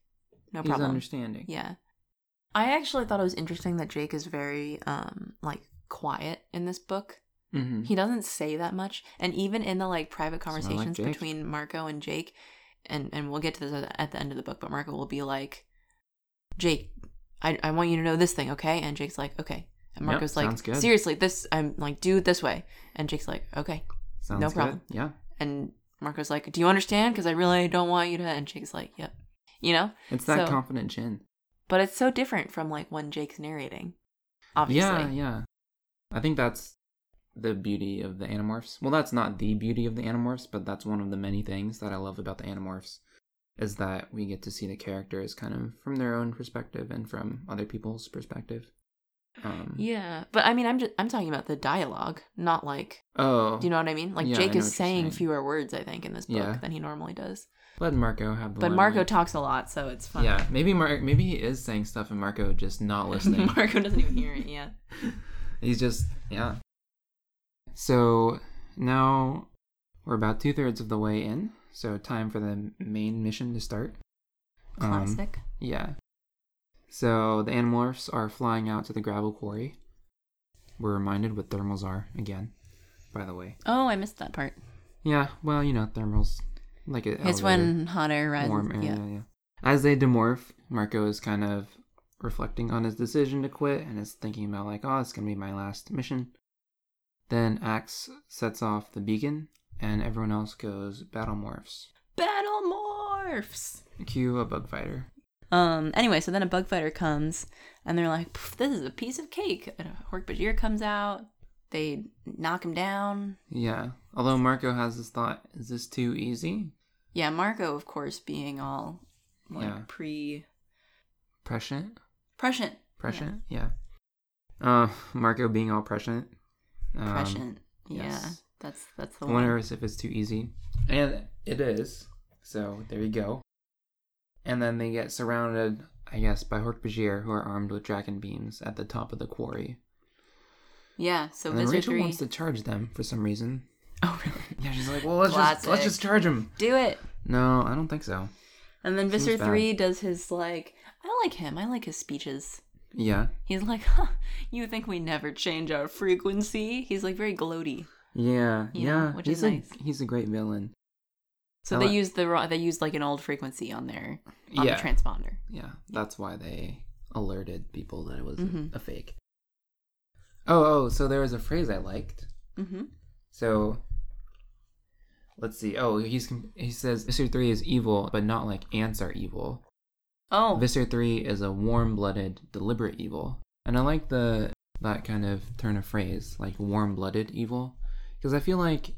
no he's problem. understanding. Yeah. I actually thought it was interesting that Jake is very um like quiet in this book. hmm He doesn't say that much, and even in the like private of like conversations between Marco and Jake, and and we'll get to this at the end of the book, but Marco will be like, "Jake, I I want you to know this thing, okay?" And Jake's like, "Okay," and Yep, Marco's like, good. "Seriously, this I'm like do it this way," and Jake's like, "Okay," Sounds no good. problem. Yeah, and Marco's like, "Do you understand? Because I really don't want you to," and Jake's like, "Yep," you know. it's that So- confident chin. But it's so different from like when Jake's narrating. Obviously. Yeah, yeah. I think that's the beauty of the Animorphs. Well, that's not the beauty of the Animorphs, but that's one of the many things that I love about the Animorphs is that we get to see the characters kind of from their own perspective and from other people's perspective. Um, Yeah, but I mean, I'm just I'm talking about the dialogue, not like Oh. do you know what I mean? Like Yeah, Jake is saying, saying. fewer words, I think, in this book Yeah. than he normally does. Let Marco have the But Marco talks a lot, so it's fun. Yeah, maybe Mar- maybe he is saying stuff and Marco just not listening. Marco doesn't even hear it yet. He's just yeah. So now we're about two thirds of the way in. So time for the main mission to start. Um, Classic. yeah. So the Animorphs are flying out to the gravel quarry. We're reminded what thermals are again. By the way. oh, I missed that part. Yeah. Well, you know thermals like a It's when hot air rises. warm air. yeah. Yeah. yeah. As they demorph, Marco is kind of reflecting on his decision to quit and is thinking about like, oh, it's gonna be my last mission. Then Ax sets off the beacon, and everyone else goes battle morphs. Battle morphs. Cue a bug fighter. Um. Anyway, so then a bug fighter comes, and they're like, "This is a piece of cake." And Hork Bajir comes out. They knock him down. Yeah. Although Marco has this thought, is this too easy? Yeah, Marco, of course, being all like Yeah. pre Prescient? prescient. Prescient? Yeah. Uh, Marco being all prescient. Um, Prescient. yeah, yes. That's that's the I one. wonder if it's too easy. And it is. So there you go. And then they get surrounded, I guess, by Hork-Bajir, who are armed with Dracon beams at the top of the quarry. Yeah, so and then Rachel three. wants to charge them for some reason. Oh really? Yeah, she's like, well, let's just let's just charge them. Do it. No, I don't think so. And then Seems Visser bad. three does his like. I like him. I like his speeches. Yeah, He's like, huh, "You think we never change our frequency?" He's like very gloaty. Yeah, yeah. know, which he's is a nice. he's a great villain. So I they li- used the they used like an old frequency on their on yeah, the transponder. yeah. That's why they alerted people that it was Mhm. a fake. Oh, oh. So there was a phrase I liked. Mm-hmm. So let's see. Oh, he's he says Visser Three is evil, but not like ants are evil. Oh, Visser Three is a warm-blooded, deliberate evil, and I like the that kind of turn of phrase, like warm-blooded evil, because I feel like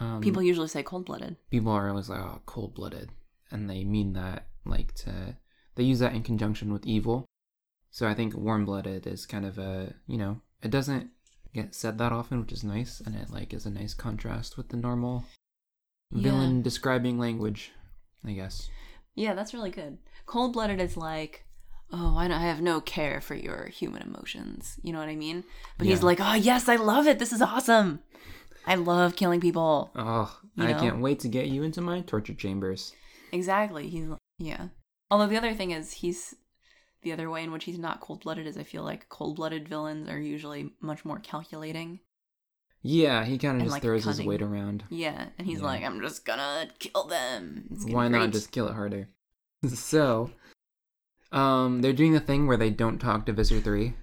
um, people usually say cold blooded. people are always like oh cold-blooded, and they mean that like to they use that in conjunction with evil. So I think warm-blooded is kind of a you know it doesn't get said that often, which is nice, and it like is a nice contrast with the normal Yeah. villain describing language, I guess. Yeah, that's really good. Cold blooded is like, oh, I, don't, I have no care for your human emotions. You know what I mean? But he's like, oh, yes, I love it. This is awesome. I love killing people. Oh, You I know? can't wait to get you into my torture chambers. Exactly. He's, yeah. Although the other thing is, he's, the other way in which he's not cold blooded is I feel like cold blooded villains are usually much more calculating. Yeah, he kind of just like, throws his weight around. Yeah. And he's Yeah. like, I'm just gonna kill them. Why be not just kill it harder? so, um, they're doing the thing where they don't talk to Visser Three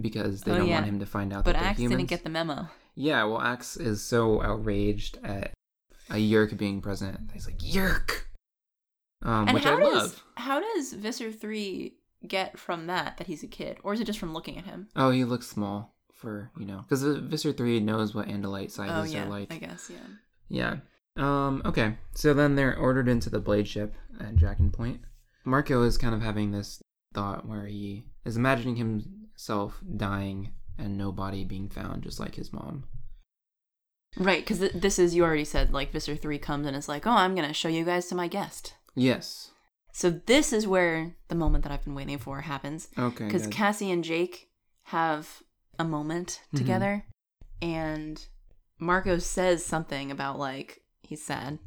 because they Oh, don't yeah. want him to find out But that they're Ax humans. didn't get the memo. Yeah, well, Ax is so outraged at a Yeerk being present. He's like Yeerk, um, and which how I does love. how does Visser three get from that that he's a kid, or is it just from looking at him? Oh, he looks small for you know because Visser Three knows what Andalite oh yeah, are like. I guess yeah. Yeah. Um, okay. So then they're ordered into the blade ship at Dracon Point. Marco is kind of having this thought where he is imagining himself dying and no body being found, just like his mom. Right, because th- this is you already said like Visser three comes and is like, oh, I'm gonna show you guys to my guest. Yes. So this is where the moment that I've been waiting for happens Okay. because. Cassie and Jake have a moment Mhm. together, and Marco says something about like he's sad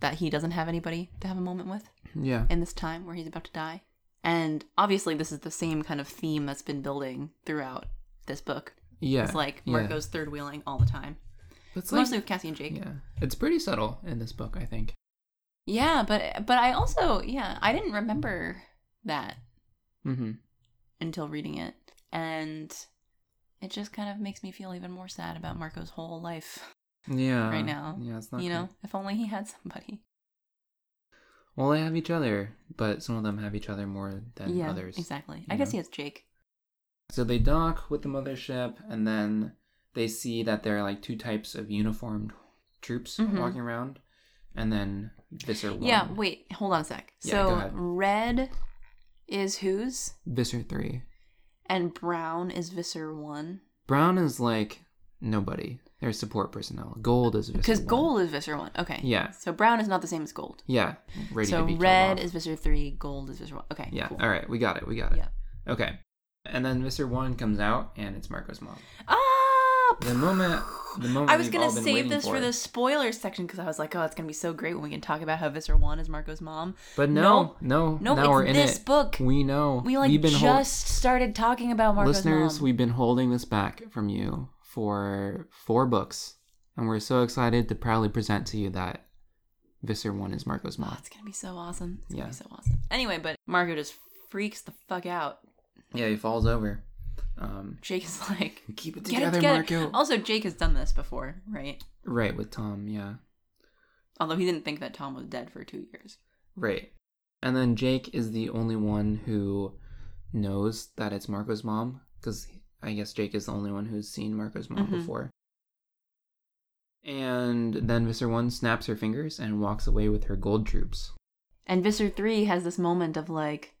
that he doesn't have anybody to have a moment with. yeah. in this time where he's about to die. And obviously, this is the same kind of theme that's been building throughout this book. Yeah. It's like yeah. Marco's third wheeling all the time, It's like, mostly with Cassie and Jake. Yeah. yeah. It's pretty subtle in this book, I think. Yeah, but but I also yeah I didn't remember that Mm-hmm. until reading it, and it just kind of makes me feel even more sad about Marco's whole life. Yeah. Right now, Yeah, it's not you know, if only he had somebody. Well, they have each other, but some of them have each other more than yeah, others. exactly. I guess he has Jake. So they dock with the mothership, and then they see that there are like two types of uniformed troops Mhm. walking around, and then Visser one. Yeah, wait, hold on a sec. Yeah, so red is whose? Visser three. And brown is Visser one. Brown is like nobody. They're support personnel. Gold is Because gold is Visser one. Okay. Yeah. So brown is not the same as gold. Yeah. Ready so red is Visser three, gold is Visser one. Okay. Yeah. Cool. All right. We got it. We got it. Yeah. Okay. And then Visser one comes out, and it's Marco's mom. Ah! The moment. The moment. I was gonna save this for. for the spoilers section because I was like, oh, it's gonna be so great when we can talk about how Visser one is Marco's mom. But no, no, No, now it's we're in this it. book. We know. We like just started talking about Marco's Listeners, mom. we've been holding this back from you for four books, and we're so excited to proudly present to you that Visser One is Marco's Oh, mom. it's gonna be so awesome. It's Yeah. gonna be so awesome. Anyway, but Marco just freaks the fuck out. Yeah, he falls over. Um, Jake is like, keep it get it together, together. Marco. Also, Jake has done this before, right? Right with Tom, yeah, Although he didn't think that Tom was dead for two years. right. And then Jake is the only one who knows that it's Marco's mom, because I guess Jake is the only one who's seen Marco's mom Mhm. before. And then Visser One snaps her fingers and walks away with her gold troops. And Visser 3 has this moment of like,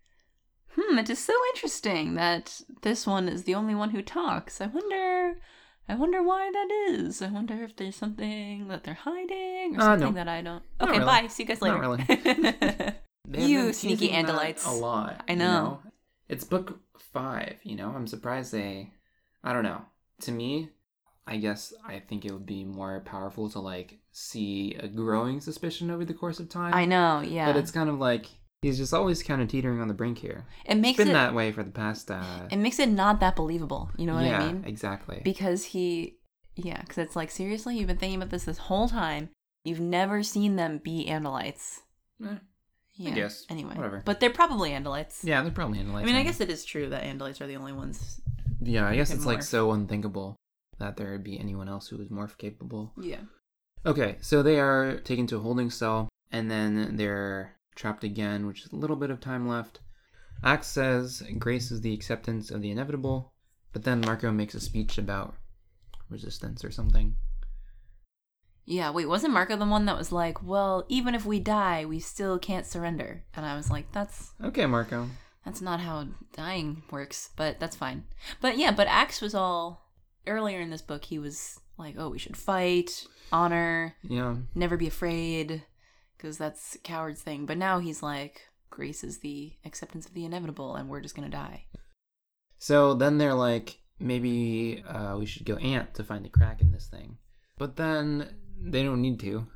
hmm, it is so interesting that this one is the only one who talks. I wonder. I wonder why that is. I wonder if there's something that they're hiding or Uh, something no. that I don't. Okay, really. bye. See you guys later. Not really. You sneaky Andalites. A lot. I you know. It's book five, you know? I'm surprised they. I don't know. To me, I guess I think it would be more powerful to, like, see a growing suspicion over the course of time. I know, yeah. But it's kind of like. He's just always kind of teetering on the brink here. it makes It's been it that way for the past. Uh, it makes it not that believable. You know what yeah, I mean? exactly. Because he, yeah, because it's like seriously, you've been thinking about this this whole time, You've never seen them be Andalites. Eh, Yeah. guess. Anyway. Whatever. But they're probably Andalites. yeah, they're probably Andalites. I mean, I guess it is true that Andalites are the only ones. Yeah, I guess it's like so unthinkable that there would be anyone else who was morph capable. Yeah. Okay, so they are taken to a holding cell, and then they're trapped again, which is a little bit of time left. Ax says grace is the acceptance of the inevitable, but then Marco makes a speech about resistance or something. Yeah, wait, wasn't Marco the one that was like, well, even if we die, we still can't surrender? And I was like, that's Okay, Marco. that's not how dying works, but that's fine. But yeah, but Ax was all earlier in this book he was like, oh, we should fight, honor, Yeah, never be afraid, because that's a coward's thing. But now he's like, grace is the acceptance of the inevitable, and we're just gonna die. So then they're like, maybe uh, we should go ant to find the crack in this thing. But then they don't need to.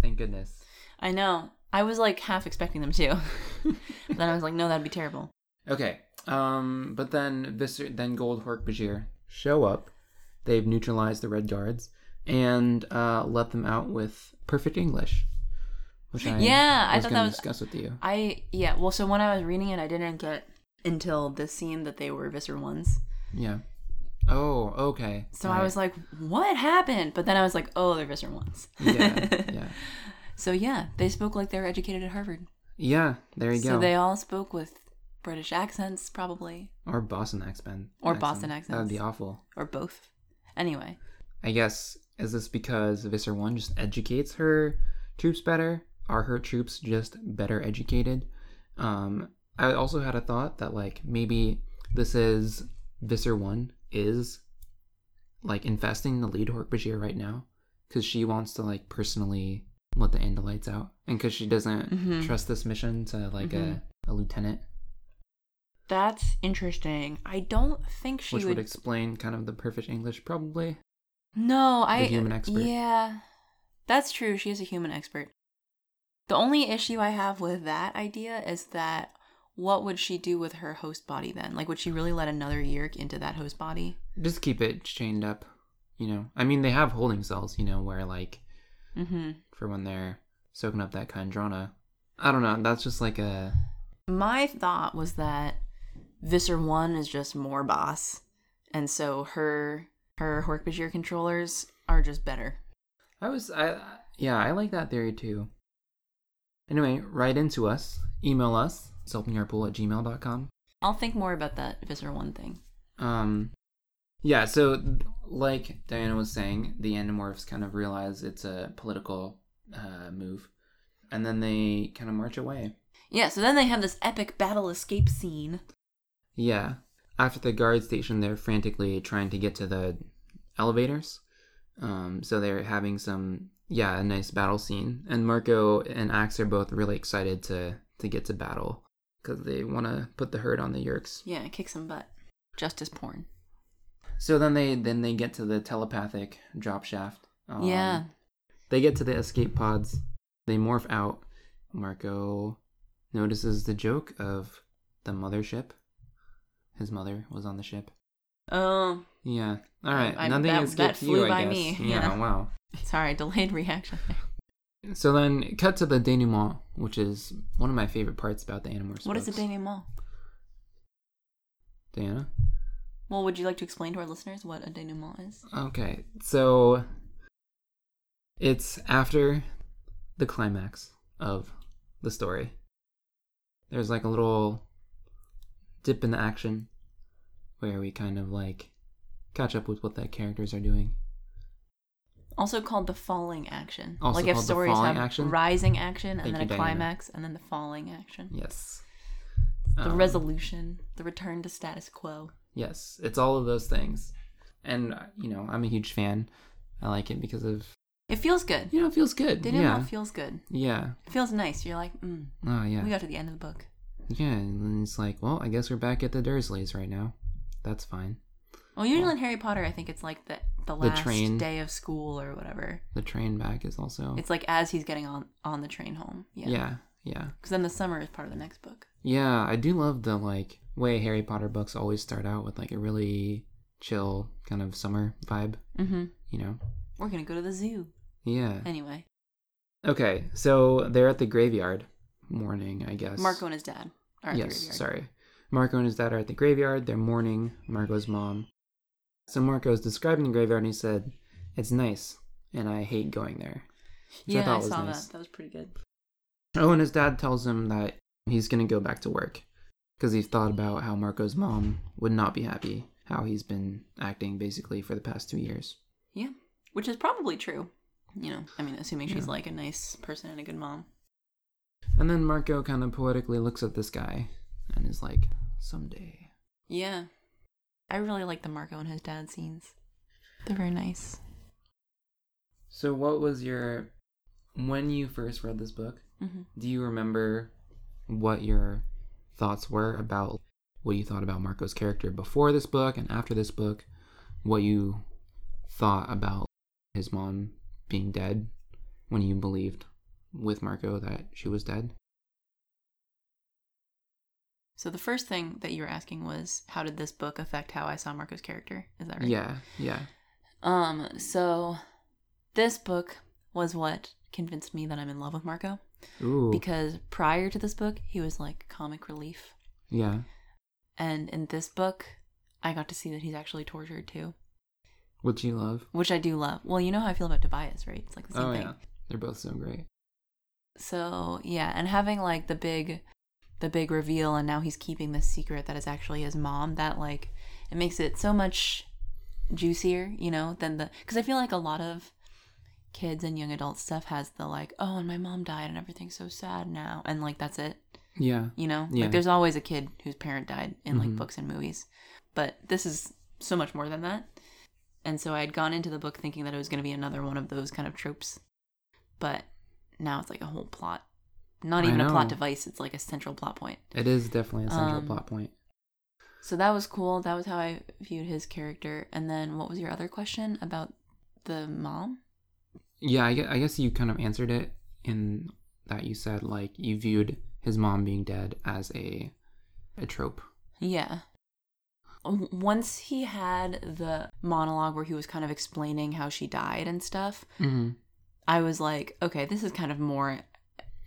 Thank goodness. I know. I was like half expecting them to. but then I was like, no, that'd be terrible. Okay. Um, but then Visser, then Gold Hork Bajir show up. They've neutralized the Red Guards and uh, let them out with perfect English, which I Yeah, I thought that was- discuss with you. I yeah, well so when I was reading it I didn't get until this scene that they were Visser ones. Yeah. Oh, okay. So I was like, what happened? But then I was like, oh, they're Visser ones. yeah, yeah, So yeah, they spoke like they were educated at Harvard. yeah. There you So go. So they all spoke with British accents, probably, or Boston accent. Or Boston accents. That would be awful. or both. Anyway, I guess is this because Visser One just educates her troops better? Are her troops just better educated? Um, I also had a thought that like maybe this is Visser One is like infesting the lead Hork Bajir right now because she wants to like personally let the Andalites out and because she doesn't Mhm. trust this mission to like a, a lieutenant, that's interesting. I don't think she which would. would explain kind of the perfect English probably. no, I. human expert. Yeah, that's true. She is a human expert. The only issue I have with that idea is that what would she do with her host body then? Like, would she really let another Yeerk into that host body? just keep it chained up you know i mean they have holding cells you know where like Mm-hmm. for when they're soaking up that Kandrona i don't know that's just like a My thought was that Visser One is just more boss, and so her her Hork-Bajir controllers are just better. i was i yeah i like that theory too anyway write into us email us selfingyarpool at gmail.com I'll think more about that Visser One thing. um yeah so like diana was saying the animorphs kind of realize it's a political uh, move and then they kind of march away Yeah, so then they have this epic battle escape scene. Yeah. After the guard station, they're frantically trying to get to the elevators. Um, so they're having some, yeah, a nice battle scene. And Marco and Ax are both really excited to to get to battle because they want to put the hurt on the Yeerks. Yeah, kick some butt. Justice porn. So then they then they get to the telepathic drop shaft. Um, yeah. They get to the escape pods. They morph out. Marco notices the joke of the mothership. His mother was on the ship. Oh, Yeah. All right. I- Nothing that- escaped that you, flew I by guess. me, Yeah, yeah. Wow. sorry, delayed reaction. So then, cut to the denouement, which is one of my favorite parts about the Animorphs. What is a books. denouement? Diana? Well, would you like to explain to our listeners what a denouement is? Okay. So it's after the climax of the story. There's like a little dip in the action where we kind of like catch up with what the characters are doing. Also called the falling action. Also like if called the stories falling have action? rising action and Thank then you, a Diana. climax and then the falling action. Yes. The Um, resolution, the return to status quo. Yes, it's all of those things. And, uh, you know, I'm a huge fan. I like it because of, It feels good. you know, it feels good. Denouement yeah. feels good. yeah. It feels nice. You're like, mm, Oh, yeah. we got to the end of the book. Yeah, and then it's like, well, I guess we're back at the Dursleys right now. That's fine. Well, usually in Harry Potter, I think it's like the the last train. day of school or whatever. The train back is also. It's like as he's getting on on the train home. Yeah. yeah, yeah. Because then the summer is part of the next book. Yeah, I do love the, like, way Harry Potter books always start out with, like, a really chill kind of summer vibe, Mm-hmm. you know? We're gonna go to the zoo Yeah. anyway. Okay, so they're at the graveyard mourning, I guess. Marco and his dad are at the yes, graveyard. sorry. Marco and his dad are at the graveyard. They're mourning Marco's mom. So Marco's describing the graveyard and he said, It's nice, and I hate going there. Which Yeah, I, thought was saw nice. that. That was pretty good. Oh, and his dad tells him that he's going to go back to work because he's thought about how Marco's mom would not be happy, how he's been acting basically for the past two years. Yeah, which is probably true. You know, I mean, assuming she's Yeah. like a nice person and a good mom. And then Marco kind of poetically looks at this guy and is like, Someday. Yeah, I really like the Marco and his dad scenes. They're very nice. So, what was your. When you first read this book, hmm do you remember what your thoughts were about what you thought about Marco's character before this book and after this book? What you thought about his mom being dead when you believed with Marco that she was dead? So the first thing that you were asking was, how did this book affect how I saw Marco's character? Is that right? Yeah, yeah. Um. So this book was what convinced me that I'm in love with Marco Ooh. because prior to this book, he was like comic relief, yeah. and in this book, I got to see that he's actually tortured too, Which you love. which I do love. Well, you know how I feel about Tobias, right? It's like the same Oh, thing. yeah. They're both so great. So yeah, and having like the big, the big reveal, and now he's keeping this secret that is actually his mom. That like, it makes it so much juicier, you know, than the because I feel like a lot of kids and young adult stuff has the like, oh, and my mom died and everything's so sad now, and like that's it, Yeah. you know. Yeah. Like there's always a kid whose parent died in like Mhm. books and movies, but this is so much more than that. And so I had gone into the book thinking that it was going to be another one of those kind of tropes, but now it's like a whole plot. Not even a plot device, it's like a central plot point. It is definitely a central Um, plot point. So that was cool. That was how I viewed his character. And then what was your other question about the mom? Yeah, I guess, I guess you kind of answered it in that you said like you viewed his mom being dead as a a trope. Yeah. Once he had the monologue where he was kind of explaining how she died and stuff, Mm-hmm. I was like, okay, this is kind of more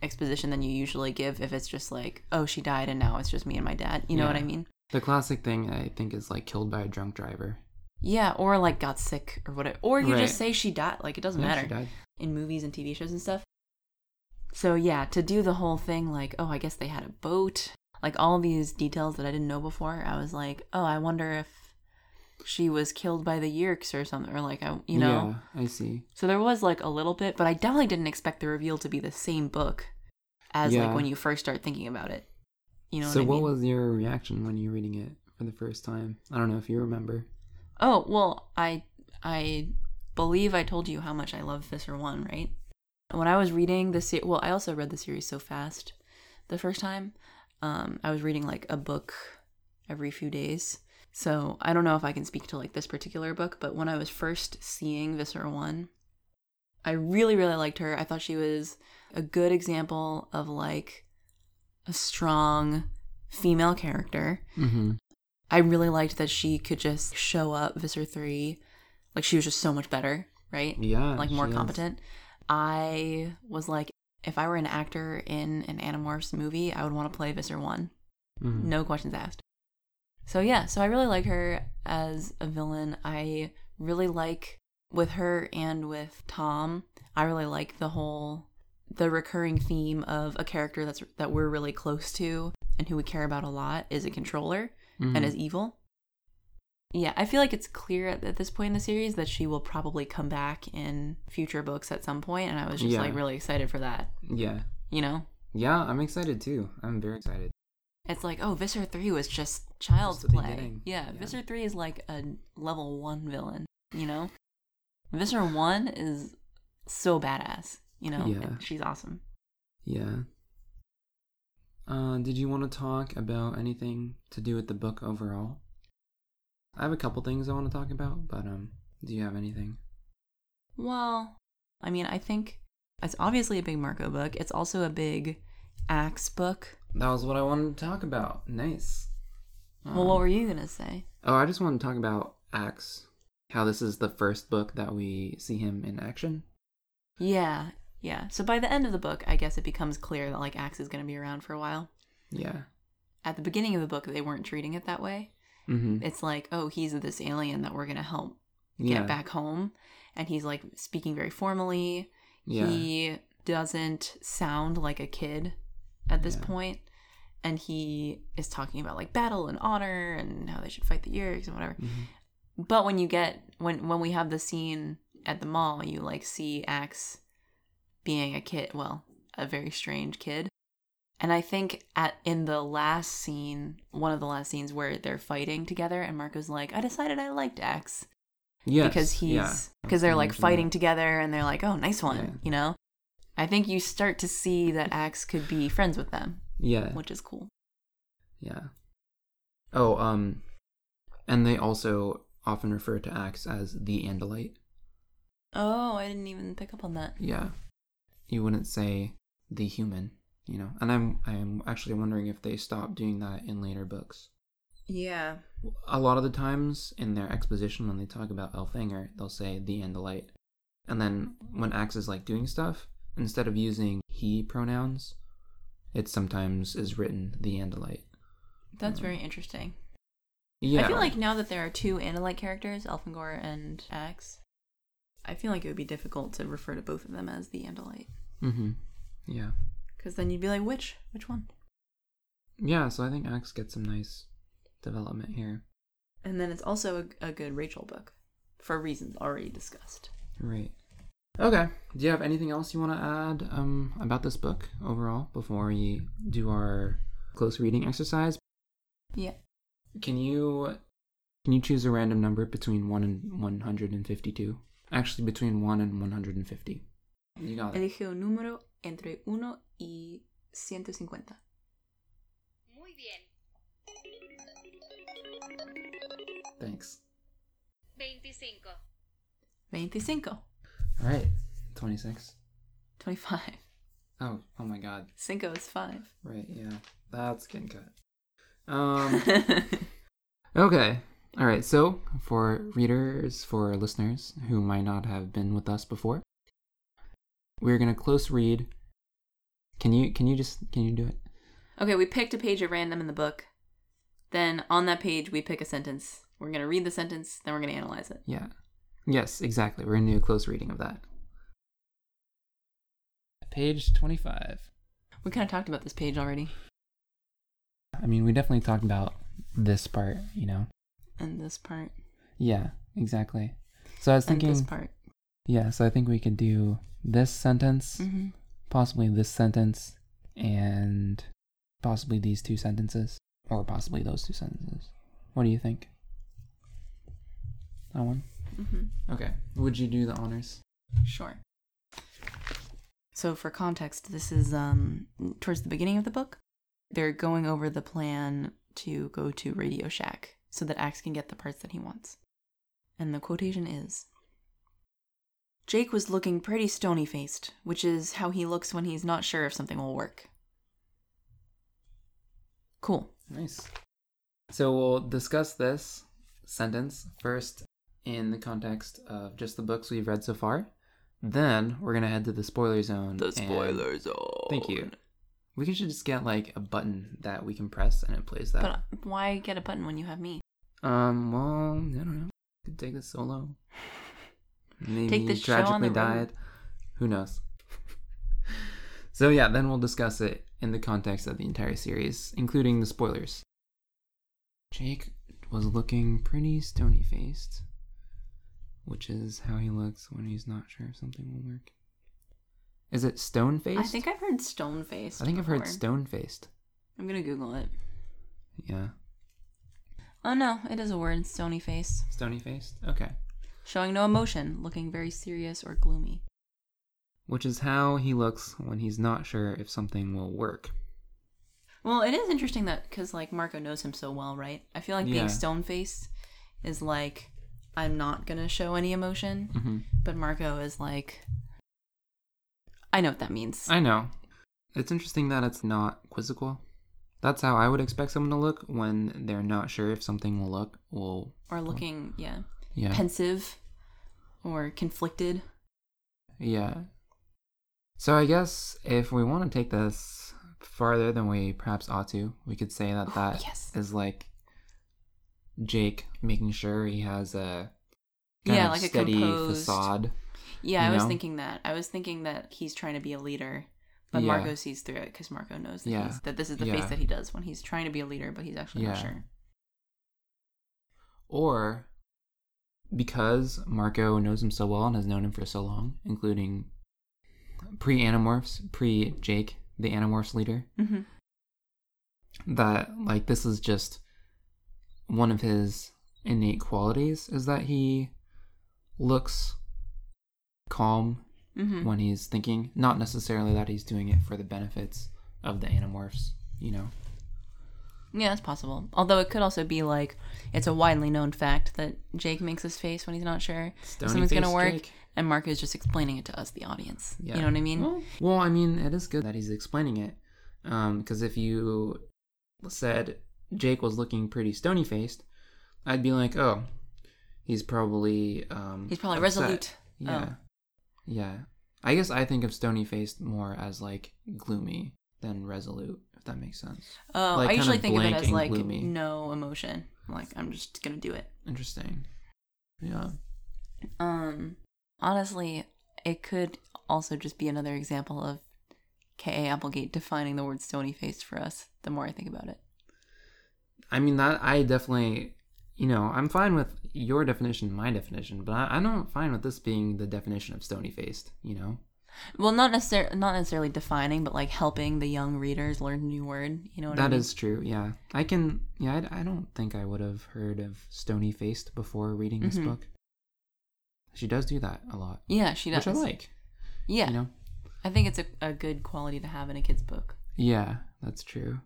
exposition than you usually give if it's just like, oh, she died and now it's just me and my dad. You know what I mean? The classic thing I think is like killed by a drunk driver. Yeah, or like got sick or whatever. Or you Right. just say she died. Like it doesn't Yeah, matter. She died. in movies and TV shows and stuff. So yeah, to do the whole thing like, oh, I guess they had a boat, like all these details that I didn't know before, I was like, oh, I wonder if she was killed by the Yeerks or something, or like, I, you know. Yeah, I see. So there was like a little bit, but I definitely didn't expect the reveal to be the same book as Yeah. like when you first start thinking about it. You know so what what mean? was your reaction when you were reading it for the first time? I don't know if you remember. Oh well, I I believe I told you how much I love Visser One, right? When I was reading the se- well, I also read the series so fast the first time. Um, I was reading like a book every few days, so I don't know if I can speak to like this particular book. But when I was first seeing Visser One, I really really liked her. I thought she was a good example of like a strong female character. Mm-hmm. I really liked that she could just show up Visser 3 like she was just so much better, right? Yeah, like more she is. competent. I was like if I were an actor in an Animorphs movie, I would want to play Visser 1. Mhm. No questions asked. So yeah, so I really like her as a villain. I really like with her and with Tom, I really like the whole the recurring theme of a character that's that we're really close to and who we care about a lot is a controller Mhm. and is evil. Yeah, I feel like it's clear at, at this point in the series that she will probably come back in future books at some point, and I was just Yeah. like really excited for that. yeah, You know, yeah. I'm excited too. I'm very excited. it's like oh, Visser three was just child's Just play. Yeah, Yeah. Visser three is like a level one villain. You know, Visser one is so badass. You know, Yeah. she's awesome. Yeah. Uh, did you want to talk about anything to do with the book overall? I have a couple things I want to talk about, but um, do you have anything? Well, I mean, I think it's obviously a big Marco book. It's also a big Ax book. That was what I wanted to talk about. Nice. Well, what were you gonna say? Oh, I just want to talk about Ax. How this is the first book that we see him in action. Yeah, Yeah. So by the end of the book, I guess it becomes clear that like Ax is going to be around for a while. Yeah. At the beginning of the book, they weren't treating it that way. Mm-hmm. It's like, oh, he's this alien that we're going to help get Yeah. back home. And he's like speaking very formally. Yeah. He doesn't sound like a kid at this Yeah. point. And he is talking about like battle and honor and how they should fight the Yeerks and whatever. Mhm. But when you get when when we have the scene at the mall, you like see Ax being a kid, well, a very strange kid. And I think at in the last scene, one of the last scenes where they're fighting together, and Marco's like, "I decided I liked Ax. Yes. because he's because they're like fighting that. together, and they're like, oh, nice one, Yeah. you know." I think you start to see that Ax could be friends with them, Yeah. which is cool. Yeah. Oh, um, and they also often refer to Ax as the Andalite. Oh, I didn't even pick up on that. Yeah. You wouldn't say the human, you know. And I'm I'm actually wondering if they stopped doing that in later books. Yeah. A lot of the times in their exposition when they talk about Elfangor, they'll say the Andalite. And then when Ax is like doing stuff, instead of using he pronouns, it sometimes is written the Andalite. That's very interesting. Yeah. I feel like now that there are two Andalite characters, Elfangor and Ax, I feel like it would be difficult to refer to both of them as the Andalite. Mm-hmm. Yeah. Because then you'd be like, which? Which one? Yeah, so I think Ax gets some nice development here. And then it's also a, a good Rachel book for reasons already discussed. Right. Okay. Do you have anything else you want to add um, about this book overall before we do our close reading exercise? Yeah. Can you can you choose a random number between one and one hundred and fifty-two? Actually, between one and one hundred and fifty. You got it. Elige un número entre uno y 150. Muy bien. Thanks. 25. 25. All right. Twenty-six. 25. Oh, oh my God. Cinco is 5. Right. Yeah. That's getting cut. Um. Okay. All right. So, for readers, for listeners who might not have been with us before, we're gonna close read. Can you can you just can you do it? okay, we picked a page at random in the book. Then on that page, we pick a sentence. We're going to read the sentence, then we're going to analyze it. Yeah. Yes, exactly. We're gonna do a close reading of that. Page twenty-five. We kind of talked about this page already I mean, we definitely talked about this part. You know. And this part Yeah. Exactly. So I was and this thinking. part. Yeah. So I think we could do this sentence. hmm possibly this sentence and possibly these two sentences or possibly those two sentences what do you think that one hmm okay would you do the honors Sure. So for context, this is um towards the beginning of the book. They're going over the plan to go to Radio Shack so that Ax can get the parts that he wants. And the quotation is Jake was looking pretty stony faced, which is how he looks when he's not sure if something will work. Cool. nice so we'll discuss this sentence first in the context of just the books we've read so far then we're gonna head to the spoiler zone The spoiler and- zone. thank you we should just get like a button that we can press and it plays that But why get a button when you have me? Um, well, I don't know. Could take this solo. Maybe Take this show on tragically the road. died. Who knows? so yeah, then we'll discuss it in the context of the entire series, including the spoilers. Jake was looking pretty stony faced, which is how he looks when he's not sure if something will work. Is it stone faced? I think I've heard stone faced. I think I've heard stone faced. I'm gonna Google it. Yeah, Oh no, it is a word, stony face. stony faced. Okay. Showing no emotion, looking very serious or gloomy. Which is how he looks when he's not sure if something will work. Well, it is interesting that because like Marco knows him so well, right? I feel like Yeah. being stone faced is like I'm not gonna show any emotion, hmm but Marco is like I know what that means. I know. It's interesting that it's not quizzical. That's how I would expect someone to look when they're not sure if something will look will or looking, yeah, yeah pensive or conflicted. yeah. So I guess if we want to take this farther than we perhaps ought to, we could say that oh, that is yes. like Jake making sure he has a Yeah, like a steady composed- facade. Yeah, I was thinking that. I was thinking that he's trying to be a leader, but Yeah. Marco sees through it because Marco knows that, Yeah. he's, that this is the Yeah. face that he does when he's trying to be a leader, but he's actually not sure. Or because Marco knows him so well and has known him for so long, including pre Animorphs, pre Jake, the Animorphs leader, Mm-hmm. that like this is just one of his innate qualities is that he looks calm Mm-hmm. when he's thinking, not necessarily that he's doing it for the benefits of the Animorphs, you know. Yeah, that's possible. Although it could also be like it's a widely known fact that Jake makes his face when he's not sure if Stony something's gonna work, Jake. and Mark is just explaining it to us, the audience. Yeah. You know what I mean? Well, well, I mean, it is good that he's explaining it. Because if you said Jake was looking pretty stony faced, I'd be like, oh, he's probably. Um, he's probably upset. resolute. Yeah. Oh. Yeah. I guess I think of stony faced more as like gloomy than resolute, if that makes sense. Oh, Like, I usually of think of it as like gloomy. no emotion. Like I'm just gonna do it. Interesting. Yeah. Um, honestly, it could also just be another example of K.A. Applegate defining the word stony faced for us. The more I think about it. I mean that I definitely, you know, I'm fine with your definition, my definition, but I, I'm not fine with this being the definition of stony faced. You know, Well, not necessarily not necessarily defining, but like helping the young readers learn a new word. You know what I mean? is true. Yeah, I can. Yeah, I, I don't think I would have heard of stony faced before reading this Mhm. book. She does do that a lot, Yeah, she does. which I like. Yeah, You know. I think it's a, a good quality to have in a kid's book. Yeah, that's true.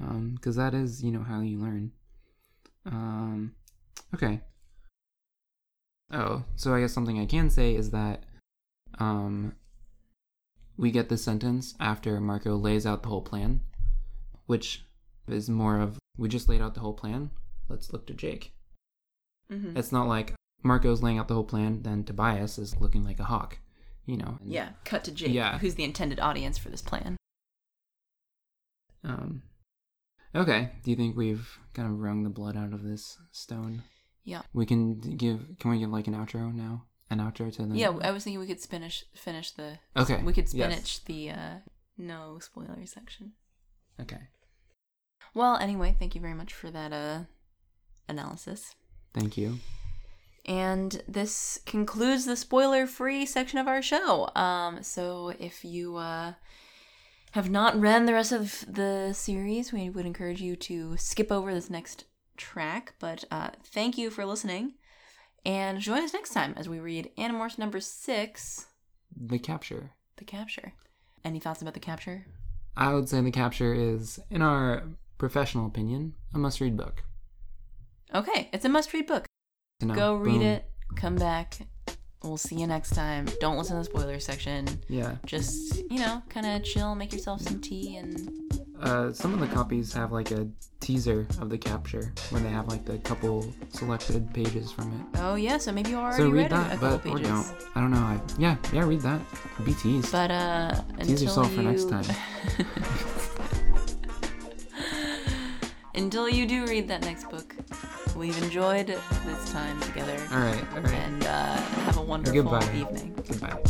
Um, because that is, you know, how you learn. Um, okay. Oh, so I guess something I can say is that, um, we get this sentence after Marco lays out the whole plan, which is more of we just laid out the whole plan. Let's look to Jake. Mm-hmm. It's not like Marco's laying out the whole plan, then Tobias is looking like a hawk, you know. and- Yeah, cut to Jake, Yeah. who's the intended audience for this plan. Um, okay. Do you think we've kind of wrung the blood out of this stone? Yeah. We can give. Can we give like an outro now? An outro to the. Yeah, I was thinking we could finish finish the. Okay, We could yes. the uh, no spoiler section. Okay. Well, anyway, thank you very much for that uh, analysis. Thank you. And this concludes the spoiler free section of our show. Um, so if you uh, have not read the rest of the series, we would encourage you to skip over this next track. But uh, thank you for listening. And join us next time as we read Animorphs number six, The capture. The Capture. Any thoughts about The Capture? I would say the capture is, in our professional opinion, a must-read book. Okay, it's a must read book. Go read Boom. it, come back. We'll see you next time. Don't listen to the spoiler section. Yeah. just you know kind of chill make yourself some tea and Uh, some of the copies have like a teaser of the capture when they have like the couple selected pages from it. oh yeah so maybe you already so read read a- a, that, couple but or don't. I don't know. I, yeah, yeah, read that. Be teased. but uh Tease yourself for next time. until you do read that next book we've enjoyed this time together all right, all right. and uh have a wonderful Goodbye. evening Goodbye.